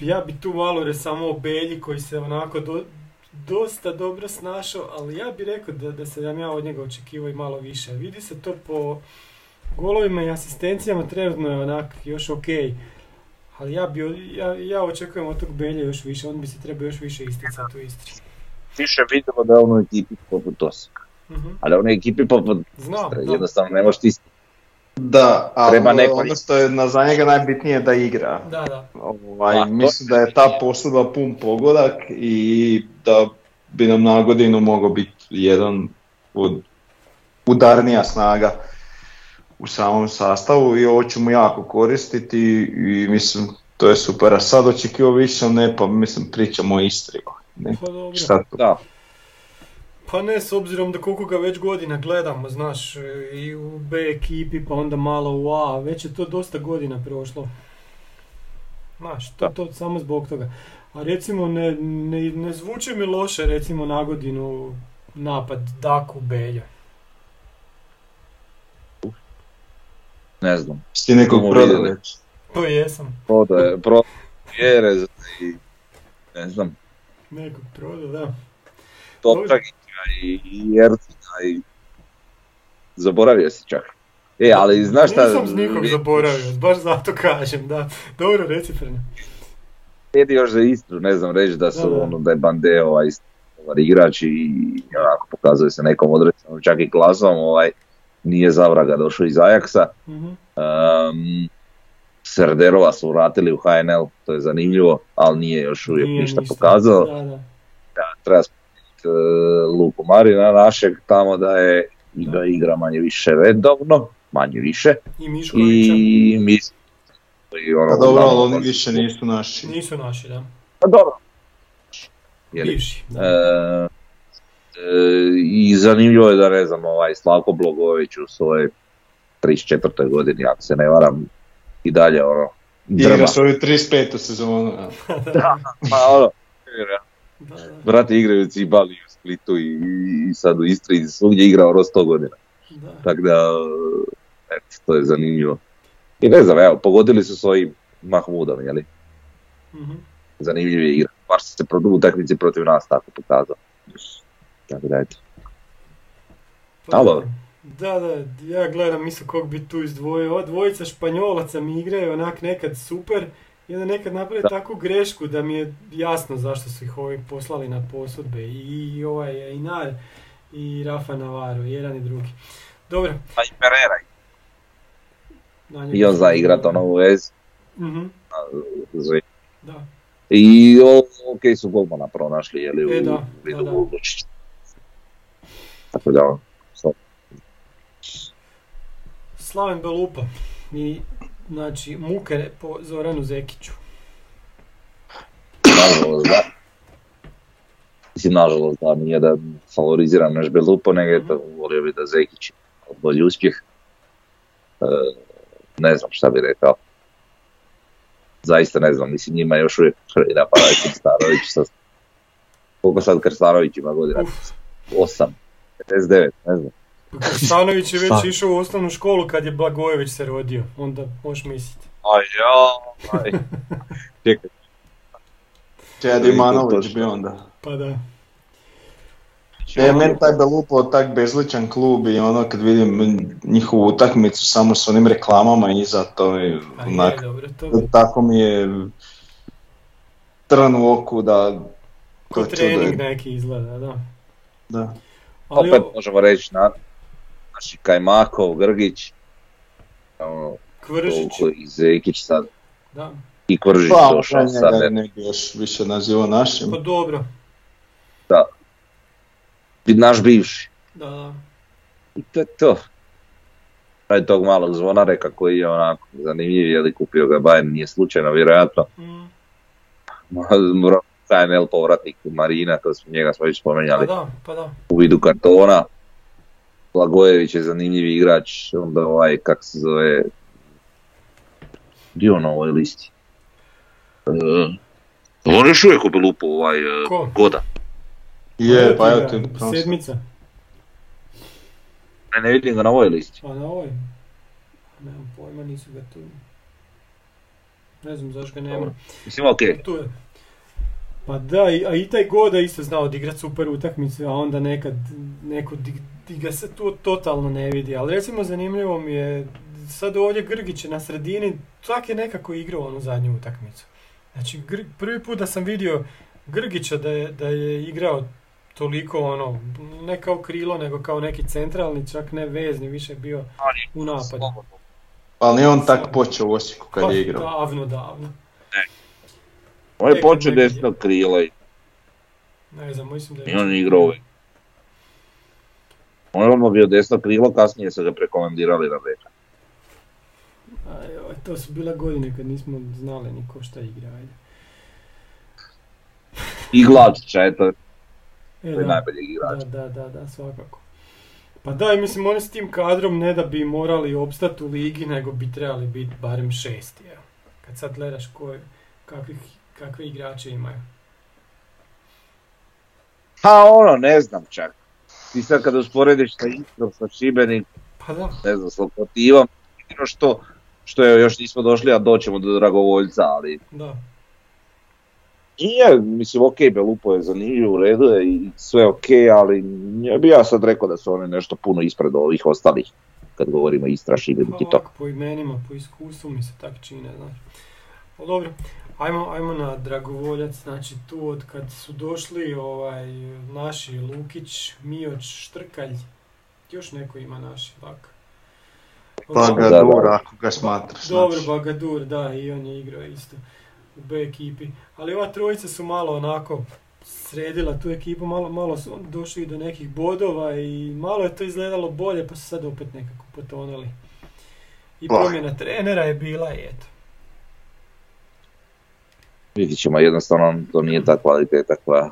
ja bi tu malo re samo Belji koji se onako do- dosta dobro snašao, ali ja bi rekao da, da sam ja od njega očekivao i malo više. Vidi se to po golovima i asistencijama, trenutno je onak još ok. Ali ja, bi, ja, ja očekujem od tog Belje još više, on bi se trebao još više isticati u Istri. Više vidimo da je on u ekipi poput Osijeka. Mhm. Ali on je ekipi poput Znam, jednostavno ne možeš ti Da, ali Treba neko- ono što je na, za njega najbitnije da igra. Da, da. Ovaj, A, to- mislim da je ta posudba pun pogodak i da bi nam na godinu mogao biti jedan od udarnija snaga u samom sastavu i ovo ću mu jako koristiti i mislim to je super. A sad očekivao više, ne pa mislim pričamo o Istri. Ne, Pa dobro. šta tu? Da, Pa ne, s obzirom da koliko ga već godina gledamo, znaš, i u B ekipi, pa onda malo u A, već je to dosta godina prošlo. Znaš, to, to samo zbog toga. A recimo, ne, ne, ne zvuči mi loše, recimo, na godinu napad Daku Belja. ne znam. Si ti nekog već? To jesam. Prodaje, prodaje Jerez i ne znam, Nekog prodao, da. Topčagića i, i Ercina i zaboravio si čak. E, ali znaš šta... Nisam s nikog vi- zaboravio, baš zato kažem, da. Dobro, reci Frne. Vrijedi još za Istru, ne znam, reći da su, Da, da. ono, da je Bandeo ovaj dobar igrač i onako pokazuje se nekom određenom, čak i klasom, ovaj, nije zavraga došao iz Ajaksa. Mhm. Um, Serderova su vratili u HNL, to je zanimljivo, ali nije još uvijek Nije ništa pokazao. Da, da. Da, treba uh, Luku Marina našeg tamo da je i da igra manje više redovno, manje više. I Miškovića. I mislim i ono, Pa dobro, ali oni više nisu naši. Nisu naši, da. Pa dobro. Jer, Bivši, da. e, e, I zanimljivo je da ne znam, ovaj Slavko Blogović u svojoj 34. godini, ako se ne varam, i dalje ono, drma. Igra svoju 35. sezonu. ja. Pa ono, Da, da, brate igraju u Cibali, u Splitu i, i sad u Istri, i svugdje igra ono 100 godina. Tako da, eto, to je zanimljivo. I ne znam, evo, pogodili su svojim Mahmudom, jeli? Mhm. Zanimljiv je igra. Baš se u utakmici protiv nas tako pokazao. Tako da, eto. Pa. Da, da, ja gledam isto kog bi tu izdvojio. Ova dvojica Španjolaca mi igraju onak nekad super i onda nekad naprave takvu grešku da mi je jasno zašto su ih ovi poslali na posudbe. I, i ovaj Inar i Rafa Navarro, jedan i drugi. Dobro. Pa i Pereira. I on za igrat ono u vez. Mhm, da. I o, ok su golmana pronašli, jeli, u E, da, vidu da, da. Tako da, ono, Slaven Belupa i znači muke po Zoranu Zekiću. nažalost, da. Mislim, nažalost, da, nije da favoriziram naš Belupo, nego eto, volio bi da Zekić bolji uspjeh. E, ne znam šta bi rekao. Zaista ne znam, mislim, njima je još uvijek Hrvina Paravić Krstarović sa... Koliko sad Krstarović ima godina? 8, 59, ne znam. Stanović je već Šta? išao u osnovnu školu kad je Blagojević se rodio, onda možeš misliti. Aj, ja, aj. Čekaj, Čed Imanović bi onda. Pa da. E, meni taj Belupo tak bezličan klub i ono kad vidim njihovu utakmicu samo s onim reklamama iza to je onak, dobro, to tako mi je trn u oku da ko trening neki izgleda, da. Da. Ali opet možemo reći na, znači Kajmakov, Grgić, ono, Kvržić, i Zekić sad, da. i Kvržić Pa, došao ja sad, njega ne, ne bi još više nazivao našim. Pa dobro, naš bivši. da, da. I to je to. Radi tog malog zvonareka koji je onako zanimljiv, je li kupio ga Bayern, nije slučajno vjerojatno. Mm, KNL povratnik Marina, to smo njega smo već pa spomenjali da, pa da. u vidu kartona. Blagojević je zanimljiv igrač, onda ovaj, kak se zove, gdje je on na ovoj listi? Uh, on još uvijek u Belupu, ovaj, e, Ko? Goda. Je, pa Evo ti Sedmica, Ne, ne vidim ga na ovoj listi. pa na ovoj. Nemam pojma, nisu ga tu. Ne znam zašto ga nema. Mislim, ok. Tu je. Pa da, i- a i taj Goda isto znao odigrat super utakmice, a onda nekad neko di, di ga se tu totalno ne vidi. Ali recimo zanimljivo mi je, sad ovdje Grgić na sredini, čak je nekako igrao onu zadnju utakmicu. Znači, Gr- prvi put da sam vidio Grgića da je, da je igrao toliko ono, ne kao krilo, nego kao neki centralni, čak ne vezni, više bio u napadu. Ali nije on tak počeo u Osijeku kad je igrao. Davno, davno. On je počeo desnog krila i Ne znam, mislim da je... i on je igrao ovaj. On je odmah bio desno krilo, kasnije su ga prekomandirali na beka. To su bile godine kad nismo znali ni ko šta igra, ajde. I Glavčića, eto, E, to je najbolji igrač. da, da, da, da, svakako. Pa da, i mislim, oni s tim kadrom ne da bi morali opstati u ligi, nego bi trebali biti barem šesti, evo. Kad sad gledaš ko, je- kakvih, kakve igrače imaju. Pa ono, ne znam čak. Ti sad kad usporediš sa Istrom, sa Šibenik, Pa da, ne znam, s Lokomotivom, što, što je, još nismo došli, a doćemo do Dragovoljca, ali da. nije, mislim, ok, Belupo je zanimljiv, u redu je i sve ok, ali ne bi ja sad rekao da su oni nešto puno ispred ovih ostalih. kad govorimo Istra, Šibenik i to. Ovako, po imenima, po iskustvu mi se tak čine, znaš. Ali dobro, ajmo, ajmo na Dragovoljac, znači tu od kad su došli ovaj, naši Lukić, Mioć, Štrkalj, još neko ima naši, tako. Bagadur, ako ga smatraš. Dobro, znači. Bagadur, da, i on je igrao isto u B ekipi. Ali ova trojica su malo onako sredila tu ekipu, malo, malo su došli do nekih bodova i malo je to izgledalo bolje, pa su sad opet nekako potonuli. I promjena trenera je bila i eto. Vidjet ćemo, jednostavno to nije ta kvaliteta koja...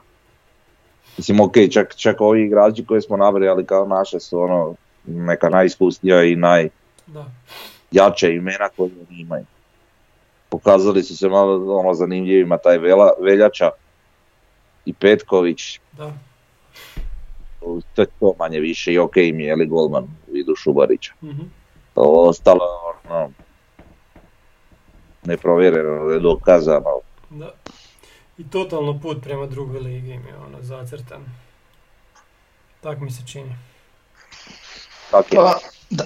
Mislim, ok, čak, čak ovi igrači koje smo nabrojali kao naše su ono neka najiskusnija i najjača Da. imena koje oni imaju. Pokazali su se malo ono, zanimljivima taj Vela, Veljača i Petković, Da, to je to manje više i ok im je Eli Golman u vidu Šubarića. mhm, Ovo ostalo ono, neprovjereno, nedokazano. Da. I totalno put prema drugoj ligi im je ono zacrtan. Tak mi se čini. Tak je. Pa, da.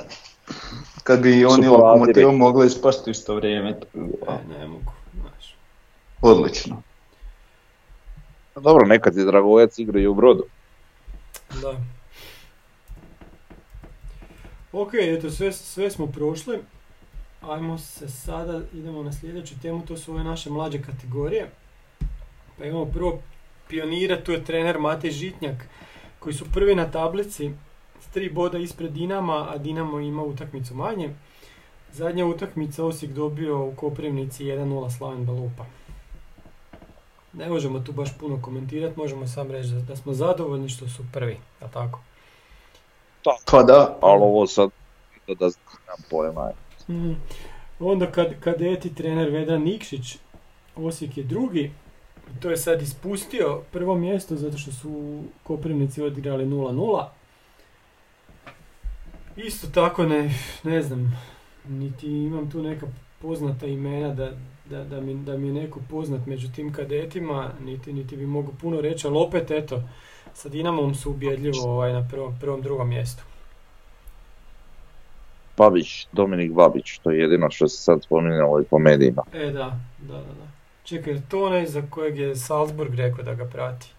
Kad bi oni lokomotivom mogli ispasti u isto vrijeme, to bi bilo E, ne mogu, znaš. odlično. Dobro, nekad je Dragovac igra i u brodu. Da. Ok, eto, sve, sve smo prošli. Ajmo se sada, idemo na sljedeću temu, to su ove naše mlađe kategorije. Pa imamo prvo pionira, tu je trener Matej Žitnjak, koji su prvi na tablici, s tri boda ispred Dinama, a Dinamo ima utakmicu manje. Zadnja utakmica Osijek dobio u Koprivnici 1-0 Slaven Belupa. Ne možemo tu baš puno komentirati, možemo sam reći da, da smo zadovoljni što su prvi, a tako? Pa da, Ali ovo sad, to da znam pojma. Mhm. Onda kad, kadeti trener Vedran Nikšić, Osijek je drugi, to je sad ispustio prvo mjesto zato što su Koprivnici odigrali 0-0. Isto tako ne, ne znam, niti imam tu neka poznata imena da, da, da, mi, da mi je neko poznat među tim kadetima, niti, niti bi mogu puno reći, ali opet eto, sa Dinamom su ubjedljivo ovaj, na prvom, prvom drugom mjestu. Babić, Dominik Babić, to je jedino što se sad spominjalo i po medijima. E, da, da, da. da. Čekaj, je to onaj za kojeg je Salzburg rekao da ga prati?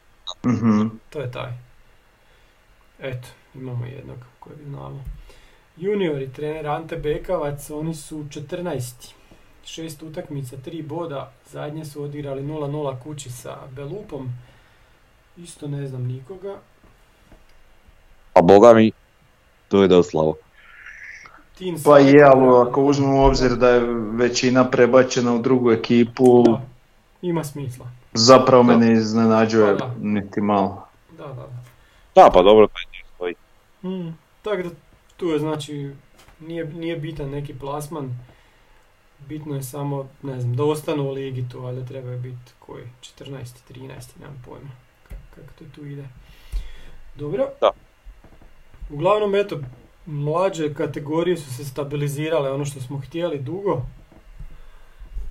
mhm. To je taj. Eto, imamo jednog kojeg znamo. Juniori, trener Ante Bekavac, oni su 14. Šest utakmica, tri boda. Zadnje su odigrali 0-0 kući sa Belupom. Isto ne znam nikoga. A boga mi, to je da slavo. Tin Pa je, ali ako uzmemo u obzir da je većina prebačena u drugu ekipu, Da, ima smisla. zapravo me ne iznenađuje Pa da. niti malo. Da, da, da. Da, pa dobro, taj dio stoji. Mm, tako da tu je znači, nije, nije bitan neki plasman, bitno je samo, ne znam, da ostanu u ligi tu, valjda trebaju biti koji, 14. 13. nemam pojma kako, kako to tu ide. Dobro. Da. Uglavnom, eto, mlađe kategorije su se stabilizirale, ono što smo htjeli dugo,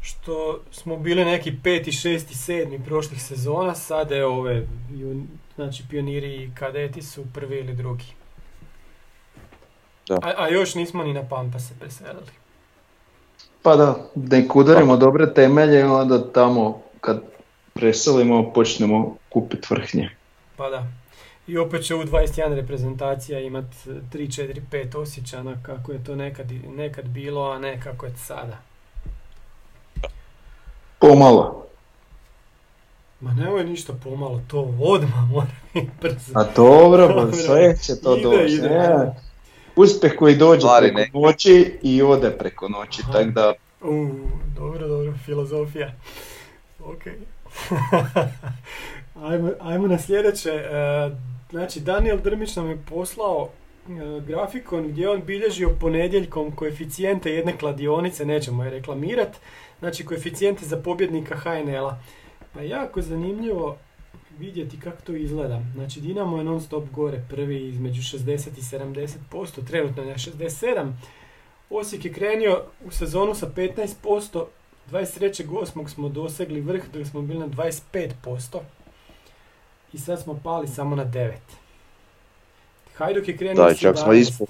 što smo bili neki peti, šesti, sedmi prošlih sezona, sad je ove, znači pioniri i kadeti su prvi ili drugi. Da. A, a još nismo ni na Pampa se preselili. Pa da, nek udarimo dobre temelje i onda tamo kad preselimo počnemo kupiti vrhnje. Pa da. I opet će u 21 reprezentacija imat 3, 4, 5 osjećana kako je to nekad, nekad bilo, a ne kako je sada. Pomalo. Ma nemoj ništa pomalo, to odmah mora biti brzo. A dobro, pa Dobro. sve će to doći. ne. Uspjeh koji dođe Stvari preko noći i ode preko noći, tako da U, dobro, dobro, filozofija. Ok. ajmo, ajmo na sljedeće. E, znači, Daniel Drmić nam je poslao e, grafikon gdje on bilježio ponedjeljkom koeficijente jedne kladionice, nećemo je reklamirat, znači koeficijente za pobjednika HNL-a. Pa jako zanimljivo vidjeti kako to izgleda. Znači, Dinamo je non stop gore, prvi između 60 i 70%, trenutno je na 67%. Osijek je krenio u sezonu sa 15%, 23.8. smo dosegli vrh dok smo bili na 25% i sad smo pali samo na 9. Hajduk je krenuo Da, s čak smo 11. ispod.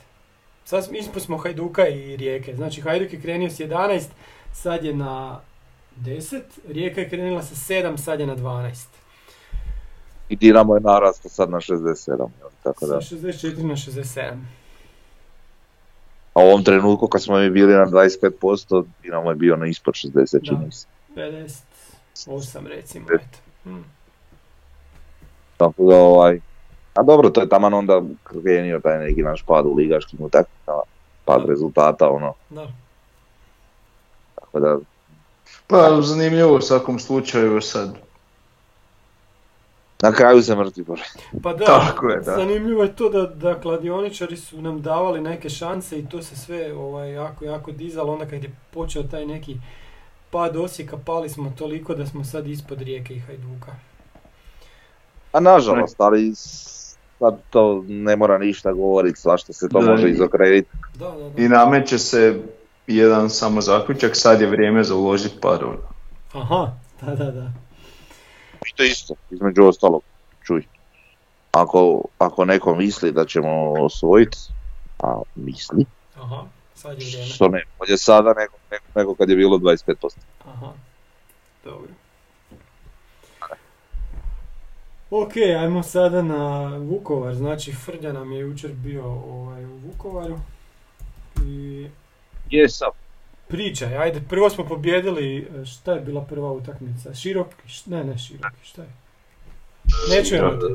sad smo- ispod smo Hajduka i Rijeke. Znači Hajduk je krenio s 11, sad je na 10, Rijeka je krenula sa 7, sad je na 12. I Dinamo je narastao sad na 67, jel, tako da. Sa 64 na 67. A u ovom trenutku kad smo mi bili na 25%, Dinamo je bio na ispod 60, čini se. 58 recimo, eto. Mm. Tako da ovaj, a dobro, to je taman onda krenio taj neki naš pad u ligaškim utakmicama, pad rezultata, ono, Da. tako da, Pa zanimljivo u svakom slučaju sad. na kraju se mrtvi bože. Pa da, Tako je, da. zanimljivo je to da, da kladioničari su nam davali neke šanse i to se sve ovaj, jako, jako dizalo. Onda kad je počeo taj neki pad Osijeka, pali smo toliko da smo sad ispod Rijeke i Hajduka. A nažalost, ali sad to ne mora ništa govoriti, svašta se to Da, može i- izokreniti. Da, da, da. I nameće se jedan samo zaključak, sad je vrijeme za uložiti par ono. Aha, da, da, da. Što isto, između ostalog, čuj. Ako, ako neko misli da ćemo osvojiti, a misli, Aha, sad je vrijeme. što ne, bolje sada nego, nego, nego kad je bilo 25%. Aha, dobro. Ok, ajmo sada na Vukovar. Znači, Frlja nam je jučer bio ovaj, u Vukovaru. I Jesam. pričaj, ajde, prvo smo pobjedili, e, šta je bila prva utakmica? Široki, š- ne, ne široki, šta je? Ne čujemo te.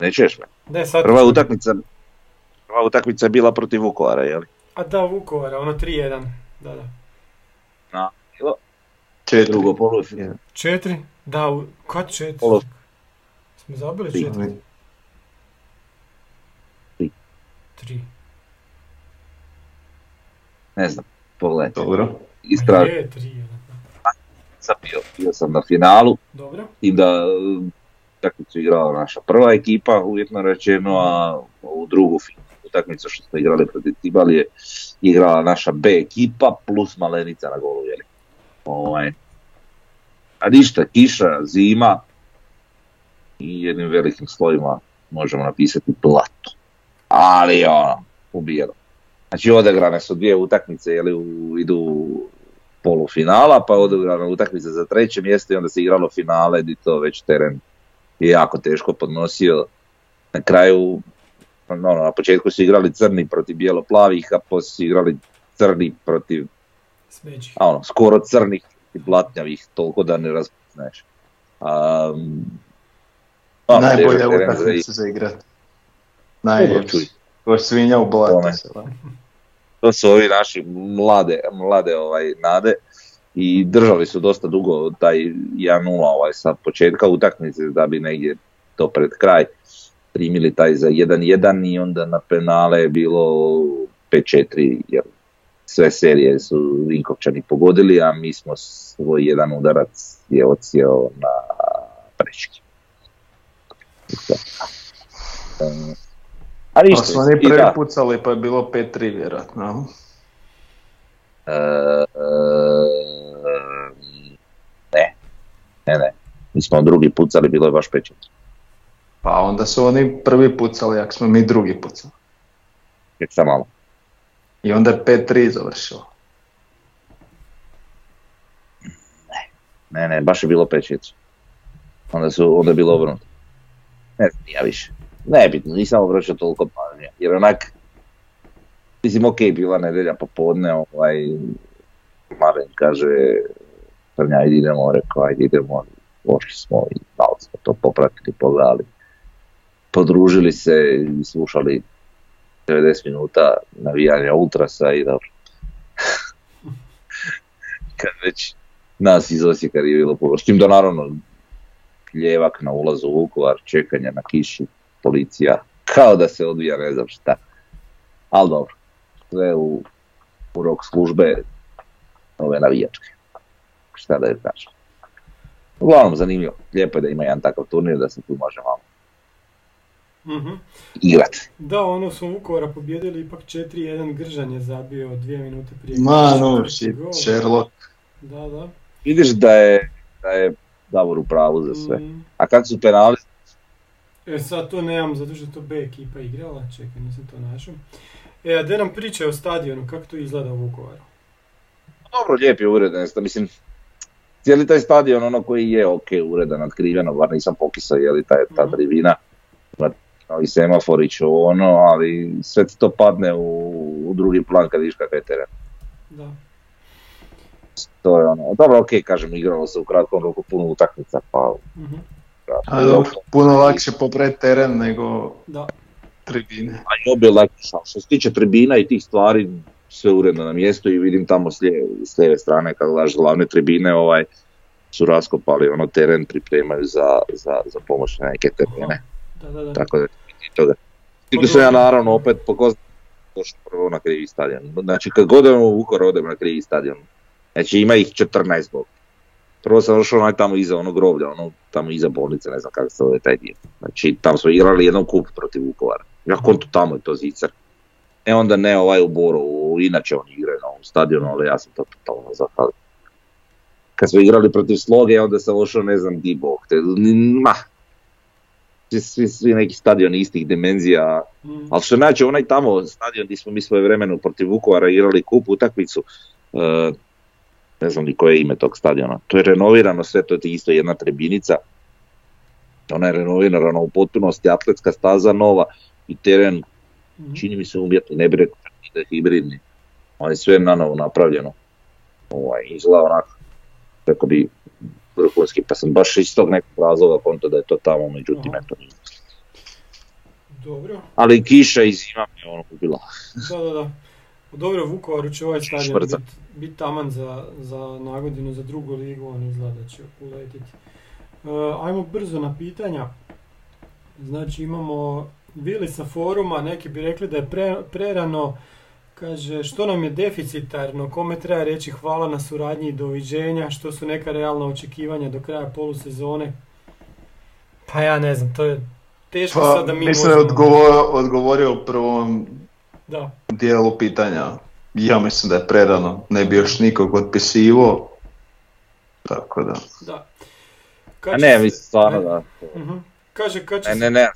Nećeš me. Ne, sad Prva utakmica, prva utakmica je bila protiv Vukovara, jel? A da, Vukovara, ono 3-1. Da, da. Na, bilo Četiri. drugo. Četiri? Da, u, kad četiri? Polo- Smo zabili četiri? Tri. Tri. Ne znam, pogledajte. Dobro. Istražio Je, tri, sam bio, bio sam na finalu, Dobro. tim da um, utakmicu igrala naša prva ekipa, uvjetno rečeno, a u drugu utakmicu što smo igrali protiv Tibalije igrala naša B ekipa plus Malenica na golu, jeli. Ovaj. A ništa, kiša, zima i jednim velikim slovima možemo napisati blato. Ali ono, ubijeno. Znači odegrane su dvije utakmice, jeli, u, idu u polufinala, pa je odigrana utakmica za treće mjesto i onda se igralo finale gdje to već teren je jako teško podnosio. Na kraju, ono, na početku su igrali crni protiv bijelo-plavih, a poslije su igrali crni protiv, Smeđi. ono, skoro crnih i blatnjavih, toliko da ne razpoznaješ. Um, Najbolja težak teren za utakmica za igrat. Najljepša. Ko svinja u blatu. se, to su ovi naši mlade, mlade ovaj, nade i držali su dosta dugo taj 1-0 ovaj, sa početka utakmice da bi negdje to pred kraj primili taj za 1-1 i onda na penale je bilo 5-4 jer sve serije su Vinkovčani pogodili, a mi smo svoj jedan udarac je ocijeo na prečki. A Pa su oni i prvi pucali pa je bilo 5-3 vjerojatno. E, e, ne, ne, ne. Mi smo drugi pucali, bilo je baš pečet. Pa onda su oni prvi pucali, ako smo mi drugi pucali. Ček sam malo. I onda je 5-3 završilo. Ne, ne, baš je bilo pečet. Onda su, onda je bilo obrnuto. Ne znam, ja više. Nebitno, nisam obraćao toliko pažnje. Jer onak, mislim, ok, bila nedelja popodne, ovaj, Maren kaže, Crnja, ajde idemo, rekao, ajde idemo, došli smo i malo smo to popratili, pogledali. Podružili se i slušali 90 minuta navijanja ultrasa i dobro. Kad već nas iz Osijeka nije bilo puno. S tim da naravno ljevak na ulazu u Vukovar, čekanje na kišu, policija, kao da se odvija ne znam šta. Ali dobro, sve u, u rok službe ove navijačke. Šta da je kažem. Uglavnom zanimljivo, lijepo je da ima jedan takav turnir da se tu može malo Mhm. igrat. Da, ono smo Vukovara pobjedili, ipak 4-1 Gržan je zabio dvije minute prije. Ma, no. Sherlock. Da, da. Vidiš da je, da je Davor u pravu za sve. Mm, A kad su penali, E sad to nemam, zato što je to B ekipa igrala, čekaj, nisam to našao. E, a gdje nam pričaju o stadionu, kako to izgleda u Vukovaru? Dobro, lijep je uredan, mislim, cijeli taj stadion ono koji je ok, uredan, otkriveno, bar nisam pokisao je li taj, ta Mhm. tribina, ima i semaforić ono, ali sve ti to padne u, u drugi plan kad vidiš kakav je teren. Da. To je ono, dobro ok, kažem, igralo se u kratkom roku puno utakmica, pa... Mhm. A dobro, puno lakše popret teren nego Da. tribine. A i obje lakše, što se tiče tribina i tih stvari, sve uredno na mjestu i vidim tamo s lijeve, s lijeve strane kad gledaš glavne tribine ovaj, su raskopali ono teren, pripremaju za, za, za pomoć na neke terene. Da, da, da. Tako da toga. Ti sam ja naravno opet došao prvo na krivi stadion. Znači kad god u Vukovar odem na krivi stadion. Znači ima ih 14 bog. Prvo sam došao onaj tamo iza onog groblja, ono tamo iza bolnice, ne znam kako se zove taj dio. Znači tamo smo igrali jednom kup protiv Vukovara. Ja kontu tamo je to zicar. E onda ne ovaj u Borovu, inače oni igraju na ovom stadionu, ali ja sam to totalno zahvalio. Kad smo igrali protiv Sloge, onda sam ušao ne znam di bog. Te, ma, svi, svi, svi neki stadioni istih dimenzija, Mm. ali što znači onaj tamo stadion gdje smo mi svoje vremenu protiv Vukovara igrali kup utakmicu, e, ne znam ni koje je ime tog stadiona, to je renovirano sve, to je isto jedna trebinica, ona je renovirana u potpunosti, atletska staza nova i teren, Mhm. čini mi se umjetni, ne bi rekao da je hibridni, ali sve je na novo napravljeno, ovaj, izgleda onako, rekao bi vrhunski, pa sam baš iz tog nekog razloga konto da je to tamo, međutim, eto nije. Dobro. Ali kiša i zima me ono ubila. Da, da, da. Dobro, Vukovaru će ovaj stadion biti bit taman za, za nagodinu za drugu ligu, on izgleda da će uletiti. E, ajmo brzo na pitanja. Znači imamo Vili sa foruma, neki bi rekli da je pre, prerano, kaže što nam je deficitarno, kome treba reći hvala na suradnji i doviđenja, što su neka realna očekivanja do kraja polusezone. Pa ja ne znam, to je teško Pa, sad da mi mislim da je možemo- odgovorio, odgovorio u prvom Da, dijelu pitanja. Ja mislim da je prerano, ne bi još nikog otpisivo. Tako da. da. Kad A će ne, mislim stvarno da. Mhm. Kaže, kad će, Ne, ne, ne.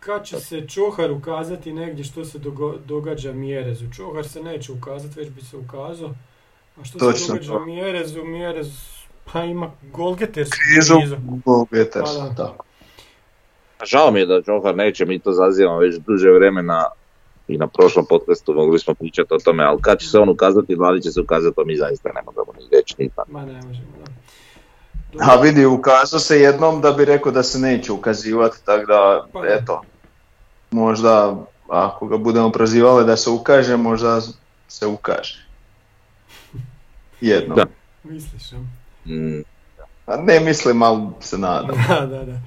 Kad će se Čohar ukazati negdje što se dogo- događa Mjerezu? Čohar se neće ukazati, već bi se ukazao. A što se događa to. Mjerezu? Mjerez pa ima golgetersku Krizu krizu. Golgeters, Pa da. Žao mi je da Johar neće, mi to zazivamo već duže vremena i na prošlom podcastu mogli smo pričati o tome, ali kad će se on ukazati, da li će se ukazati, to mi zaista ne možemo ni reći ni pa. Ma ne možemo, da. A vidi, ukazao se jednom da bi rekao da se neće ukazivati, tako da, Pa da. eto, možda ako ga budemo prozivali da se ukaže, možda se ukaže. Jednom. Da. Misliš, a? Mm, ne mislim, ali se nadam. Da, da, da.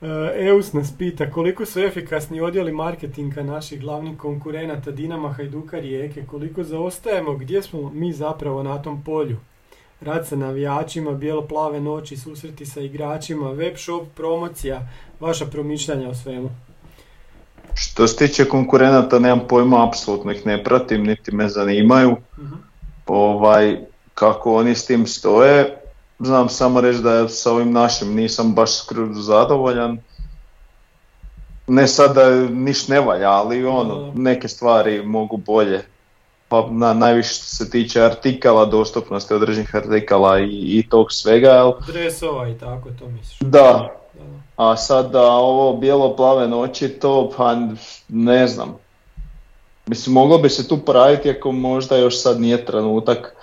E, Eus nas pita koliko su efikasni odjeli marketinga naših glavnih konkurenata Dinama, Hajduka, Rijeke, koliko zaostajemo, gdje smo mi zapravo na tom polju? Rad sa navijačima, bijelo-plave noći, susreti sa igračima, web shop, promocija, vaša promišljanja o svemu. Što se tiče konkurenata, nemam pojma, apsolutno ih ne pratim, niti me zanimaju. Mhm. Ovaj, kako oni s tim stoje, znam samo reći da sa ovim našim nisam baš skroz zadovoljan. Ne sad da niš ne valja, ali ono, Da. neke stvari mogu bolje. Pa na, najviše što se tiče artikala, dostupnosti određenih artikala i, i tog svega, jel? Dresova i tako, to misliš? Da. A sad da ovo bijelo-plave noći, to pa ne znam. Mislim, moglo bi se tu poraditi ako možda još sad nije trenutak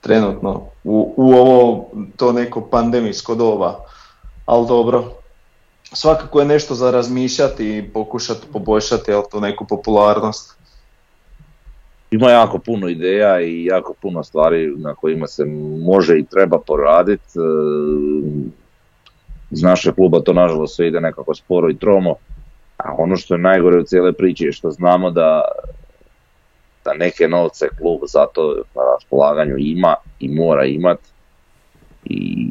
trenutno u, u ovo to neko pandemijsko doba. Ali dobro, svakako je nešto za razmišljati i pokušati poboljšati jel, tu neku popularnost. Ima jako puno ideja i jako puno stvari na kojima se može i treba poraditi. E, Iz našeg kluba to nažalost sve ide nekako sporo i tromo. A ono što je najgore u cijele priči je što znamo da, da neke novce klub zato na raspolaganju ima i mora imat. I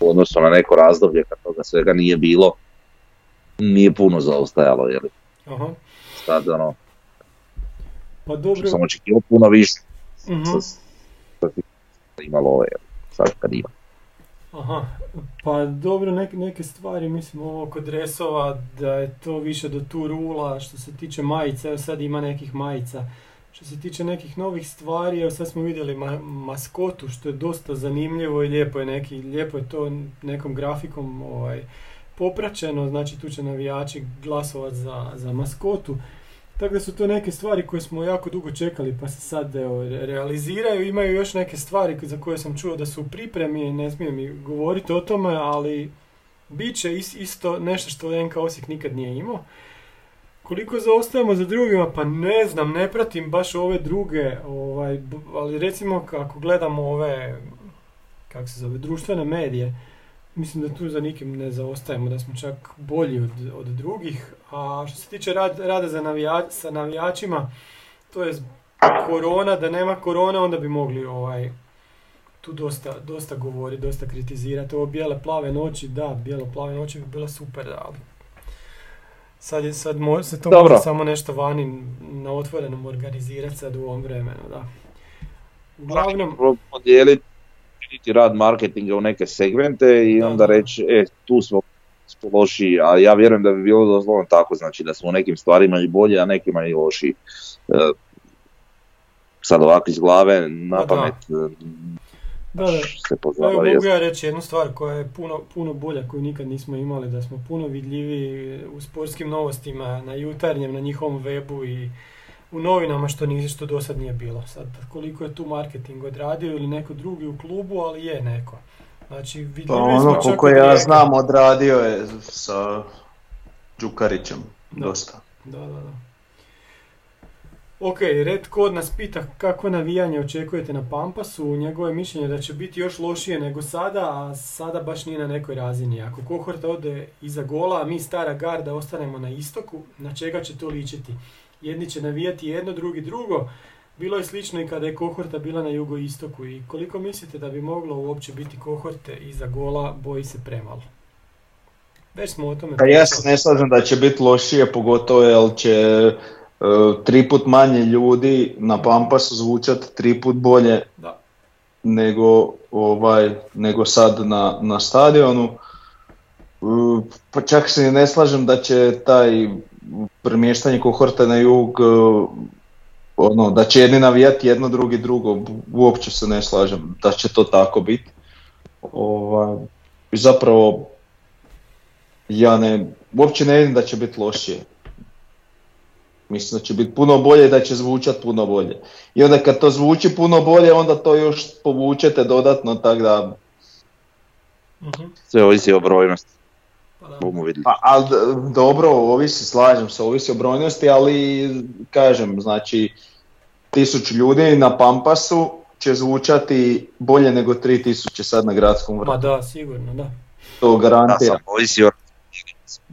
u odnosu na neko razdoblje kad toga svega nije bilo, nije puno zaostajalo. Jer Aha. sad ono, Pa dobro. sam očekivao puno više. Mhm. Sad- sad imalo ove, sad kad ima. Aha, pa dobro neke, neke stvari, mislim ovo kod dresova da je to više do tu rula, što se tiče majica, evo sad ima nekih majica. Što se tiče nekih novih stvari, evo sad smo vidjeli ma- maskotu što je dosta zanimljivo i lijepo je neki, lijepo je to nekom grafikom ovaj, popraćeno, znači tu će navijači glasovat za, za maskotu. Tako da su to neke stvari koje smo jako dugo čekali pa se sad evo, re- realiziraju. Imaju još neke stvari za koje sam čuo da su u pripremi, ne smijem mi govoriti o tome, ali bit će is- isto nešto što NK Osijek nikad nije imao. Koliko zaostajemo za drugima, pa ne znam, ne pratim baš ove druge, ovaj, ali recimo ako gledamo ove, kako se zove, društvene medije, mislim da tu za nikim ne zaostajemo, da smo čak bolji od, od drugih. A što se tiče rad, rada za navija, sa navijačima, to je korona, da nema korone onda bi mogli ovaj, tu dosta, dosta govori, dosta kritizirati. Ovo bijele plave noći, da, bijelo plave noći bi bila super, ali sad, je, sad mo- se to Dobro. može samo nešto vani na otvorenom organizirati sad u ovom vremenu, da. Uglavnom, Pro- podijeliti učiniti rad marketinga u neke segmente i Da, onda da. reći, e, tu smo lošiji, a ja vjerujem da bi bilo doslovno tako, znači da smo u nekim stvarima i bolji, a nekima i lošiji. E, sad ovako iz glave, na Pa pamet, e, da, da. se evo mogu ja reći jednu stvar koja je puno, puno bolja, koju nikad nismo imali, da smo puno vidljivi u sportskim novostima, na jutarnjem, na njihovom webu i u novinama što nije, što do sad nije bilo. Sad koliko je tu marketing odradio ili neko drugi u klubu, ali je neko. Znači Pa ono koliko ja Rijeke. znam odradio je sa Đukarićem Da. dosta. Da, da, da. Ok, Red Kod nas pita kako navijanje očekujete na Pampasu. Njegovo je mišljenje da će biti još lošije nego sada, a sada baš nije na nekoj razini. Ako Kohorta ode iza gola, a mi stara garda ostanemo na istoku, na čega će to ličiti? Jedni će navijati jedno, drugi drugo. Bilo je slično i kada je Kohorta bila na jugoistoku. I koliko mislite da bi moglo uopće biti Kohorte iza gola, boji se premalo. Već smo o tome Pa ja se ne slažem da će biti lošije, pogotovo jer će e, tri put manje ljudi na Pampasu zvučat tri put bolje Da. nego, ovaj, nego sad na, na stadionu. E, Pa čak se ne slažem da će taj premještanje kohorta na jug, e, ono, da će jedni navijati jedno, drugi drugo, uopće se ne slažem da će to tako biti. Ovaj, zapravo ja ne, uopće ne vidim da će biti lošije. Mislim da će biti puno bolje i da će zvučat puno bolje. I onda kad to zvuči puno bolje, onda to još povučete dodatno, tako da... Mhm, Sve ovisi o brojnosti. Bomo vidjeli. Pa, ali dobro, ovisi, slažem se, ovisi o brojnosti, ali kažem, znači, tisuću ljudi na Pampasu će zvučati bolje nego 3000 sad na gradskom vrtu. Ma da, sigurno, da. To Da, garantira. samo ovisi o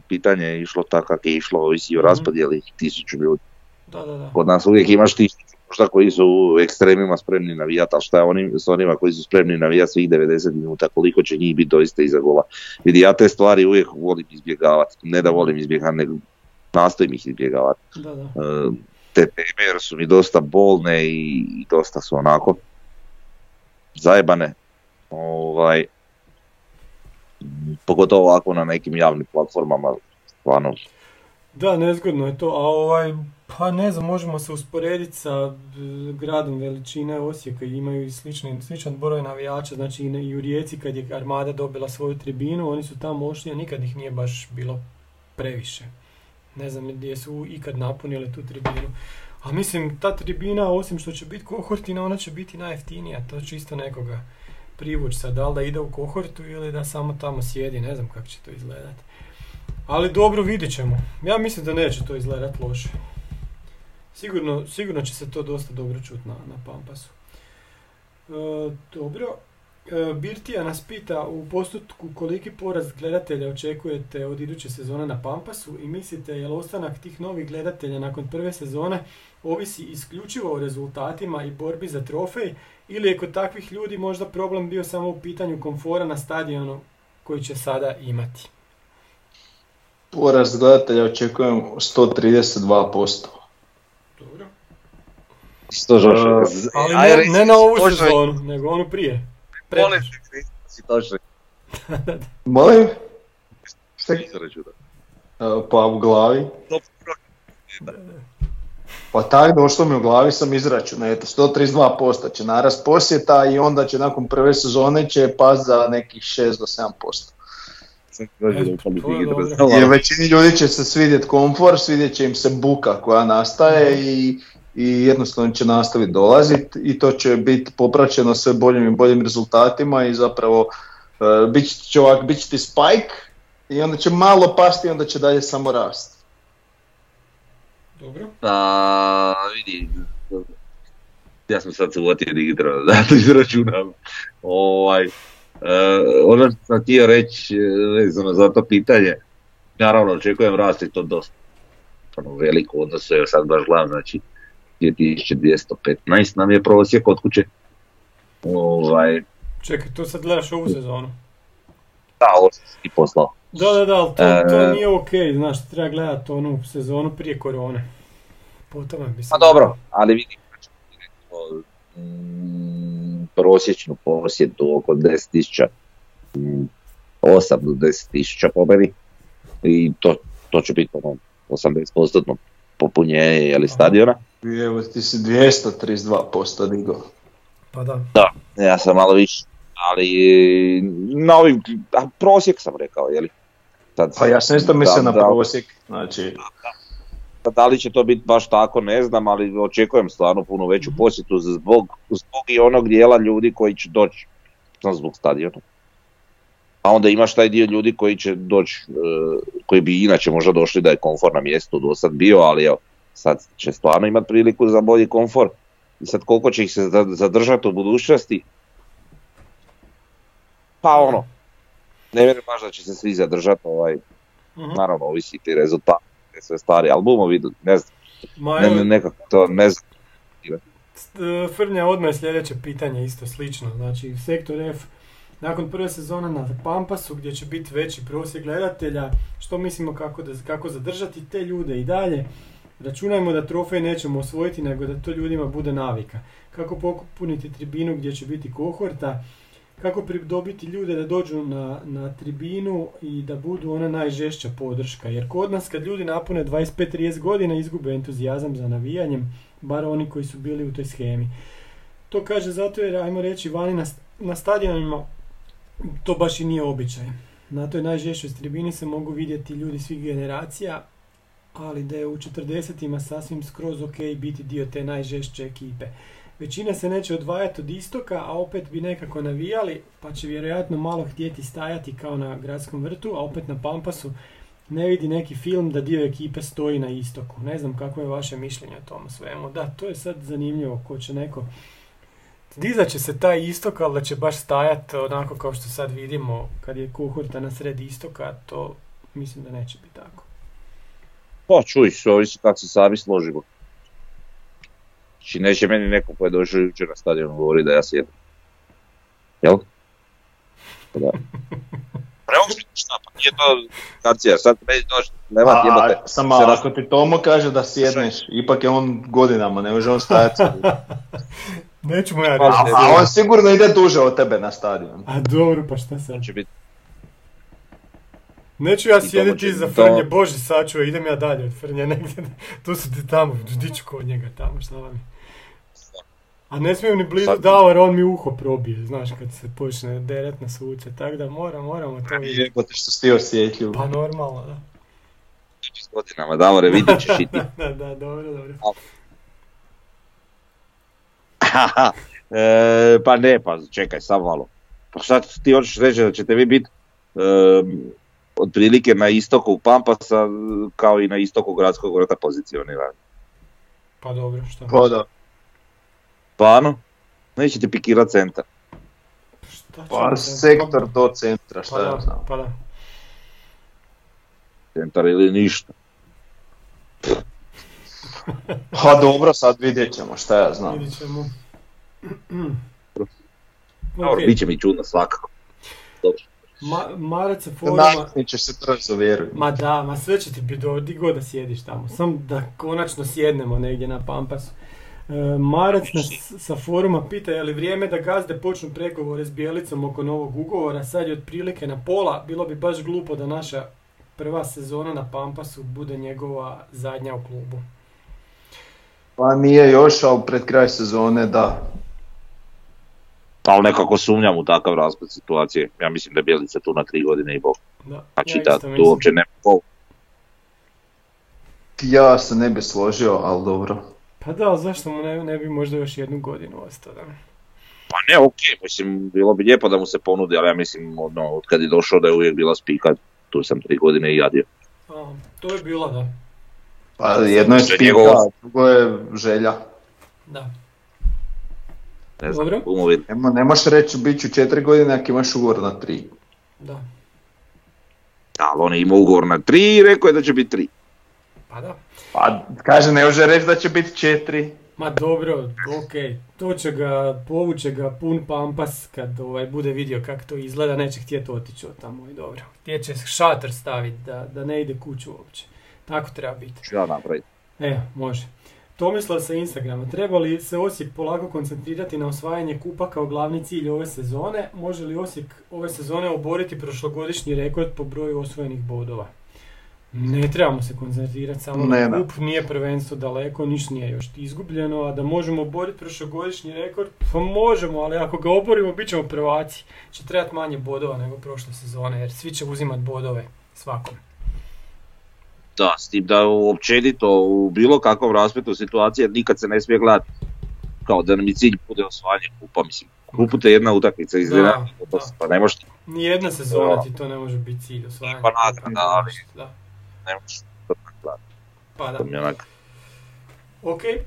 pitanje je išlo tako kako je išlo, ovisi o Mhm. raspodjeli tisuću ljudi. Da, da, da. Kod nas uvijek imaš tisuću možda koji su u ekstremima spremni navijati, ali šta je onim, s onima koji su spremni navijati svih 90 minuta, koliko će njih biti doista iza gola. Vidi, ja te stvari uvijek volim izbjegavati, ne da volim izbjegavati, nego nastojim ih izbjegavati. Da, da. E, te teme jer su mi dosta bolne i, i dosta su onako zajebane. Ovaj, pogotovo ovako na nekim javnim platformama, stvarno Da, nezgodno je to, a ovaj, pa ne znam, možemo se usporediti sa e, gradom veličine Osijeka, imaju i slični, sličan broj navijača, znači i u Rijeci kad je Armada dobila svoju tribinu, oni su tamo ošli, a nikad ih nije baš bilo previše. Ne znam gdje su ikad napunili tu tribinu. A mislim, ta tribina, osim što će biti kohortina, ona će biti najjeftinija, to će isto nekoga privući sad, da li da ide u kohortu ili da samo tamo sjedi, ne znam kako će to izgledati. Ali dobro, vidjet ćemo. Ja mislim da neće to izgledat loše. Sigurno, sigurno će se to dosta dobro čuti na, na Pampasu. E, dobro. E, Birtija nas pita u postotku koliki porast gledatelja očekujete od iduće sezone na Pampasu i mislite je li ostanak tih novih gledatelja nakon prve sezone ovisi isključivo o rezultatima i borbi za trofej ili je kod takvih ljudi možda problem bio samo u pitanju komfora na stadionu koji će sada imati? Porast gledatelja očekujem 132%. Žoše. E, Ali ne, ne na ovu sezonu, nego onu prije. Molim Kristo, si točno. Molim? Šta? Izračunao. E, Pa u glavi. Dobro. Pa tak došlo mi u glavi sam izračunao, eto 132% će narast posjeta i onda će nakon prve sezone će pas za nekih 6 do 7%. to je dobro. Jer većini ljudi će se svidjet komfor, svidjet će im se buka koja nastaje i, i jednostavno će nastaviti dolaziti i to će biti popraćeno sve boljim i boljim rezultatima i zapravo uh, bit će ovak, bit će ti spike i onda će malo pasti i onda će dalje samo rast. Dobro. Pa, vidi, ja sam sad se uvatio digitalno, da to izračunam. Ovaj, e, ono što sam htio reći e, vezano za to pitanje, naravno očekujem rast i to dosta ono, veliko odnosu, jer sad baš gledam, znači 2215 nam je prosjek kod kuće. Ovaj, Čekaj, tu sad gledaš ovu sezonu. da, ovo si ti poslao. Da, da, da, ali to, to E. nije ok, znaš, treba gledati onu sezonu prije korone. Po tome bi se... Pa dobro, ali vidi, recimo, mm, prosječnu posjetu oko 10.000, mm, 8 do 10.000 po meni i to, to će biti ono 80% popunjenje jeli, Aha. stadiona. Evo ti si 232% digao. Pa da. Da, ja sam malo više, ali na ovim, a prosjek sam rekao, jeli. Sad, Pa ja sam isto mislio da- na da- prosjek, znači Pa da li će to biti baš tako, ne znam, ali očekujem stvarno puno veću posjetu zbog, zbog i onog dijela ljudi koji će doći zbog stadiona. A onda imaš taj dio ljudi koji će doći, e, koji bi inače možda došli da je komfor na mjestu do sad bio, ali evo, sad će stvarno imati priliku za bolji komfor. I sad koliko će ih se za- zadržati u budućnosti? Pa ono, ne vjerujem baš da će se svi zadržati, ovaj, Mhm. naravno ovisi ti rezultat, sve stari albumovi, ne znam, Ma ne, ne, nekako to ne znam. e, Frnja odmah je sljedeće pitanje isto slično. Znači, sektor F, nakon prve sezone na Pampasu gdje će biti veći prosjek gledatelja, što mislimo kako, da, kako zadržati te ljude i dalje? Računajmo da trofej nećemo osvojiti, nego da to ljudima bude navika. Kako popuniti tribinu gdje će biti kohorta? Kako pridobiti ljude da dođu na, na tribinu i da budu ona najžešća podrška? Jer kod nas kad ljudi napune 25-30 godina izgube entuzijazam za navijanjem, bar oni koji su bili u toj schemi. To kaže zato jer, ajmo reći, vani na, na stadionima to baš i nije običaj. Na toj najžešćoj tribini se mogu vidjeti ljudi svih generacija, ali da je u 40-ima sasvim skroz ok biti dio te najžešće ekipe. Većina se neće odvajati od istoka, a opet bi nekako navijali, pa će vjerojatno malo htjeti stajati kao na gradskom vrtu, a opet na Pampasu ne vidi neki film da dio ekipe stoji na istoku. Ne znam kako je vaše mišljenje o tom svemu. Da, to je sad zanimljivo, ko će neko... Dizat će se taj istok, ali da će baš stajati onako kao što sad vidimo kad je kuhurta na sred istoka, to mislim da neće biti tako. Pa čuj, sve ovisi kako se sami složimo. Znači neće meni neko ko je došao jučer na stadion govori da ja sjedam. Jel? Pa Da. Biti šta, pa nije to kancija, sad meni doći, nema a, jebate. a, samo se ako ti Tomo kaže da sjedneš, ipak je on godinama, ne može on stajati. Neću mu ja Pa, reći. a on sigurno ide duže od tebe na stadion. A dobro, pa šta sad? će biti Neću ja sjediti iza to- Frnje, bože sačuvaj, idem ja dalje od Frnje negdje. Tu su ti tamo, di ću kod njega tamo, šta vam je. A ne smijem ni blizu Sad- Davor, on mi uho probije, znaš, kad se počne deret na suce, tako da moram, moramo to vidjeti. Jebote što si ti osjetljiv. Pa normalno, da. s godinama, Davore, vidit ćeš i ti. da, da, dobro, dobro. e, pa ne, pa čekaj, samo malo. Pa šta ti hoćeš reći da ćete vi biti otprilike na istoku Pampasa kao i na istoku gradskog vrta pozicionirani. Pa dobro, šta? Pa da. Stvarno? Nećete pikirat centar. Šta Pa sektor do centra, Pa šta ja da, znam. pa da. Centar ili ništa. Pa dobro, sad vidjet ćemo, šta ja znam. Vidit ćemo. Dobro, Ok, bit će mi čudno svakako. Dobro. Ma, Marac sa foruma... Nakon će se brzo, vjeruj. Ma da, ma sve će ti biti dobro, di god da sjediš tamo, sam da konačno sjednemo negdje na Pampasu. E, Marac nas sa foruma pita je li vrijeme da gazde počnu pregovore s Bjelicom oko novog ugovora, sad je otprilike na pola, bilo bi baš glupo da naša prva sezona na Pampasu bude njegova zadnja u klubu. Pa nije još, ali pred kraj sezone da. Ali nekako sumnjam u takav raspad situacije. Ja mislim da je Bjelica tu na tri godine i bog. Da, Znači ja da tu uopće nema pol. Ja se ne bi složio, ali dobro. Pa da, ali zašto mu ne, ne bi možda još jednu godinu ostao, da? Pa ne, okej, mislim, bilo bi lijepo da mu se ponudi, ali ja mislim, ono, od kad je došao da je uvijek bila spika, tu sam tri godine i jadio. A, to je bilo, da. Pa jedno je spika, njegovo- drugo je želja. Da. Ne znam, Dobro. Nemo, ne možeš reći bit ću četiri godine ako imaš ugovor na tri. Da. Ali on je imao ugovor na tri i rekao je da će biti tri. Pa da. Pa kaže ne može reći da će biti četiri. Ma dobro, okej, to će ga, povuće ga pun pampas kad ovaj, bude vidio kako to izgleda, neće htjeti otići od tamo i dobro. Gdje će šator staviti da, da ne ide kuću uopće. Tako treba biti. Ću ja napraviti. E, može. Tomislav sa Instagrama. Treba li se Osijek polako koncentrirati na osvajanje kupa kao glavni cilj ove sezone? Može li Osijek ove sezone oboriti prošlogodišnji rekord po broju osvojenih bodova? Ne trebamo se koncentrirati samo Ne, na kup, nije prvenstvo daleko, ništa nije još izgubljeno, a da možemo oboriti prošlogodišnji rekord, pa možemo, ali ako ga oborimo, bit ćemo prvaci. Će trebati manje bodova nego prošle sezone, jer svi će uzimati bodove svakom. Da, s tim da općenito u bilo kakvom raspletu situacije nikad se ne smije gledati kao da nam je cilj bude osvajanje kupa, mislim. Kupu te jedna utakmica da. pa ne možeš, Nijedna sezona ti to ne može biti cilj osvajanja. Pa nagrada, ali- Da. ne možeš to gledati. Pa da. Ok, e,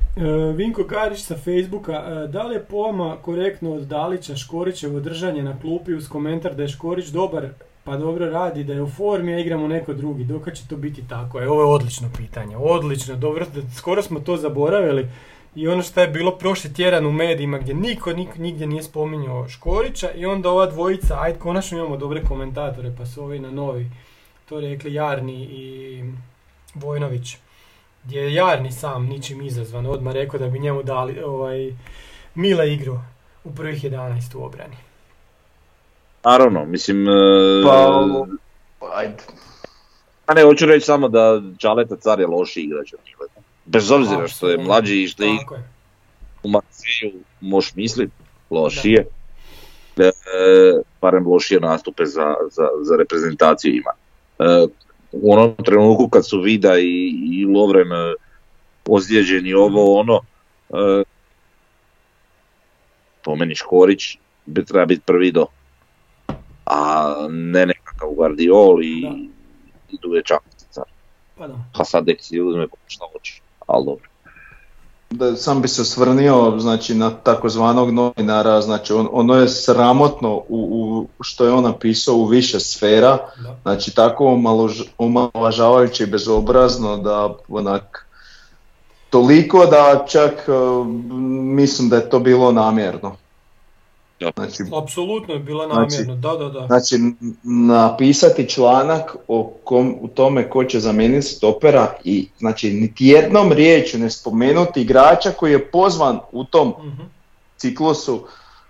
Vinko Garić sa Facebooka, e, da li je po vama korektno od Dalića Škorićevo držanje na klupi uz komentar da je Škorić dobar, pa dobro radi, da je u formi, a igramo neko drugi, dok će to biti tako? E, ovo je odlično pitanje, odlično, dobro, skoro smo to zaboravili i ono što je bilo prošli tjedan u medijima gdje niko, nik, nigdje nije spominjao Škorića i onda ova dvojica, ajde konačno imamo dobre komentatore, pa su ovi na novi to rekli Jarni i Vojnović gdje je Jarni sam ničim izazvan odmah rekao da bi njemu dali ovaj, Mile igru u prvih 11 u obrani. Naravno, mislim, e, Pa, ajde. a ne, hoću reći samo da Čaleta car je loši igrač od Mileta. Bez obzira što je mlađi i što je u Marseju, možeš misliti, lošije. E, barem lošije nastupe za, za, za reprezentaciju ima. E, u onom trenutku kad su Vida i, i Lovren e, ozlijeđeni ovo ono, e, po meni Škorić bi treba biti prvi do. A ne nekakav Guardiol i, Da. i Duvečanica. Pa da. Pa sad nek si uzme ko šta hoće, ali dobro. Da, sam bi se osvrnio znači, na takozvanog novinara, znači on, ono je sramotno u, u, što je on napisao u više sfera, da. znači tako omalovažavajuće i bezobrazno da onak toliko da čak eh, mislim da je to bilo namjerno. Da. Znači, Apsolutno je bila Znači- namjerno, da, da, da. Znači, napisati članak o kom, u tome ko će zamijeniti stopera i znači niti jednom riječju ne spomenuti igrača koji je pozvan u tom Mhm. ciklusu,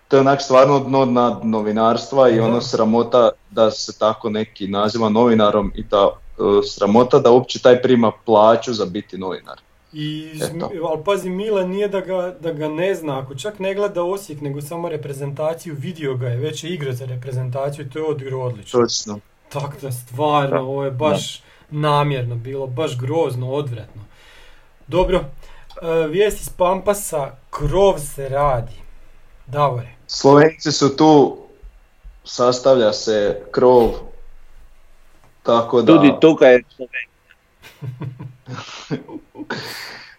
to je onak stvarno dno nad novinarstva i Da. ono sramota da se tako neki naziva novinarom i ta e, sramota da uopće taj prima plaću za biti novinar. I, Eto. ali pazi, Mile nije da ga, da ga ne zna, ako čak ne gleda Osijek, nego samo reprezentaciju, vidio ga je, već je igra za reprezentaciju i to je odigrao odlično. Točno. Tak da stvarno, Da, ovo je baš namjerno bilo, baš grozno, odvratno. Dobro, e, vijest iz Pampasa, krov se radi. Davore, Slovenci su tu, sastavlja se krov, tako da... Tudi tukaj je Slovenija.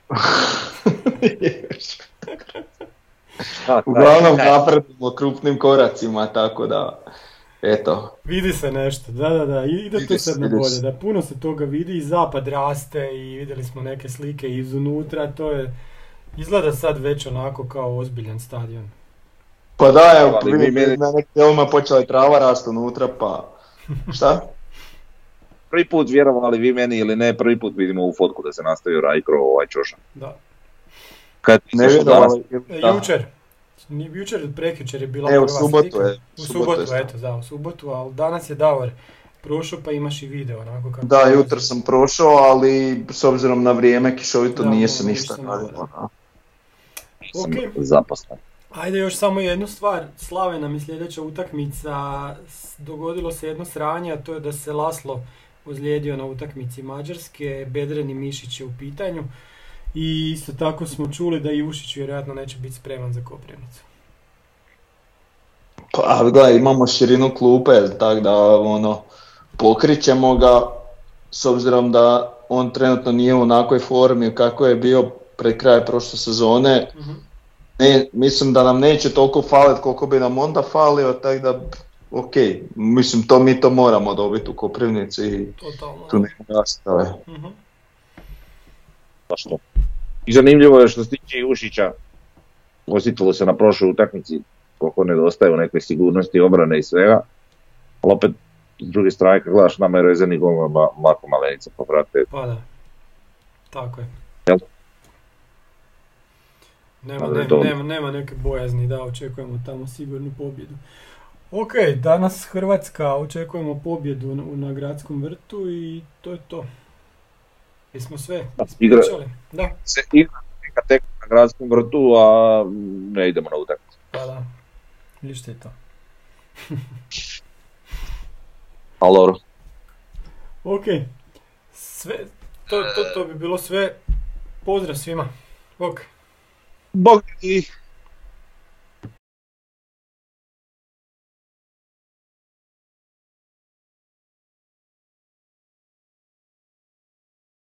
Uglavnom napredujemo krupnim koracima, tako da, eto, vidi se nešto, da, da, da, ide to se, sad na bolje, da puno se toga vidi i zapad raste i vidjeli smo neke slike izunutra, to je, izgleda sad već onako kao ozbiljan stadion. pa da, evo, vidim, na nekim počela je trava rast unutra, pa, šta? Prvi put vjerovali vi meni ili ne, prvi put vidimo u fotku da se nastavio Rajkro ovaj čošak. Da. Kad Ne izašlo vidim, danas, ali- E, da. Jučer, jučer, prekjučer je bila E, u prva subotu slika. je, U subotu subotu, je. eto, da, u subotu, ali danas je Davor prošao pa imaš i video onako kako... Da, jutro sam prošao, ali s obzirom na vrijeme kišovito Da, nije se ništa radilo. moglo, da. sam Ok. zaposlen. Ajde još samo jednu stvar, Slave nam je sljedeća utakmica, dogodilo se jedno sranje, a to je da se Laslo ozlijedio na utakmici Mađarske, bedreni mišić je u pitanju i isto tako smo čuli da i Ušić vjerojatno neće biti spreman za Koprivnicu. Pa gledaj, imamo širinu klupe, tako da ono, pokrićemo ga s obzirom da on trenutno nije u onakvoj formi kako je bio pred kraj prošle sezone. Mhm. Ne, mislim da nam neće toliko falit koliko bi nam onda falio, tako da ok, mislim to mi to moramo dobiti u Koprivnici i Totalno. tu nema rastave. Mhm. Baš to. I zanimljivo je što se tiče Ušića, osjetilo se na prošloj utakmici koliko nedostaje u nekoj sigurnosti obrane i svega, ali opet s druge strane kad gledaš nama je rezervni gol ma, Marko Malenica povrate. Pa da. Tako je. Jel? Nema, nema, nema, nema neke bojazni da očekujemo tamo sigurnu pobjedu. Ok, danas Hrvatska očekujemo pobjedu na, na gradskom vrtu i to je to. Jesmo sve Igra, ispričali? Da, se igra neka tek na gradskom vrtu, a ne idemo na utakmicu. pa da. Ništa je to. Ali dobro. Ok, sve, to, to, to bi bilo sve. Pozdrav svima. Ok. Bog i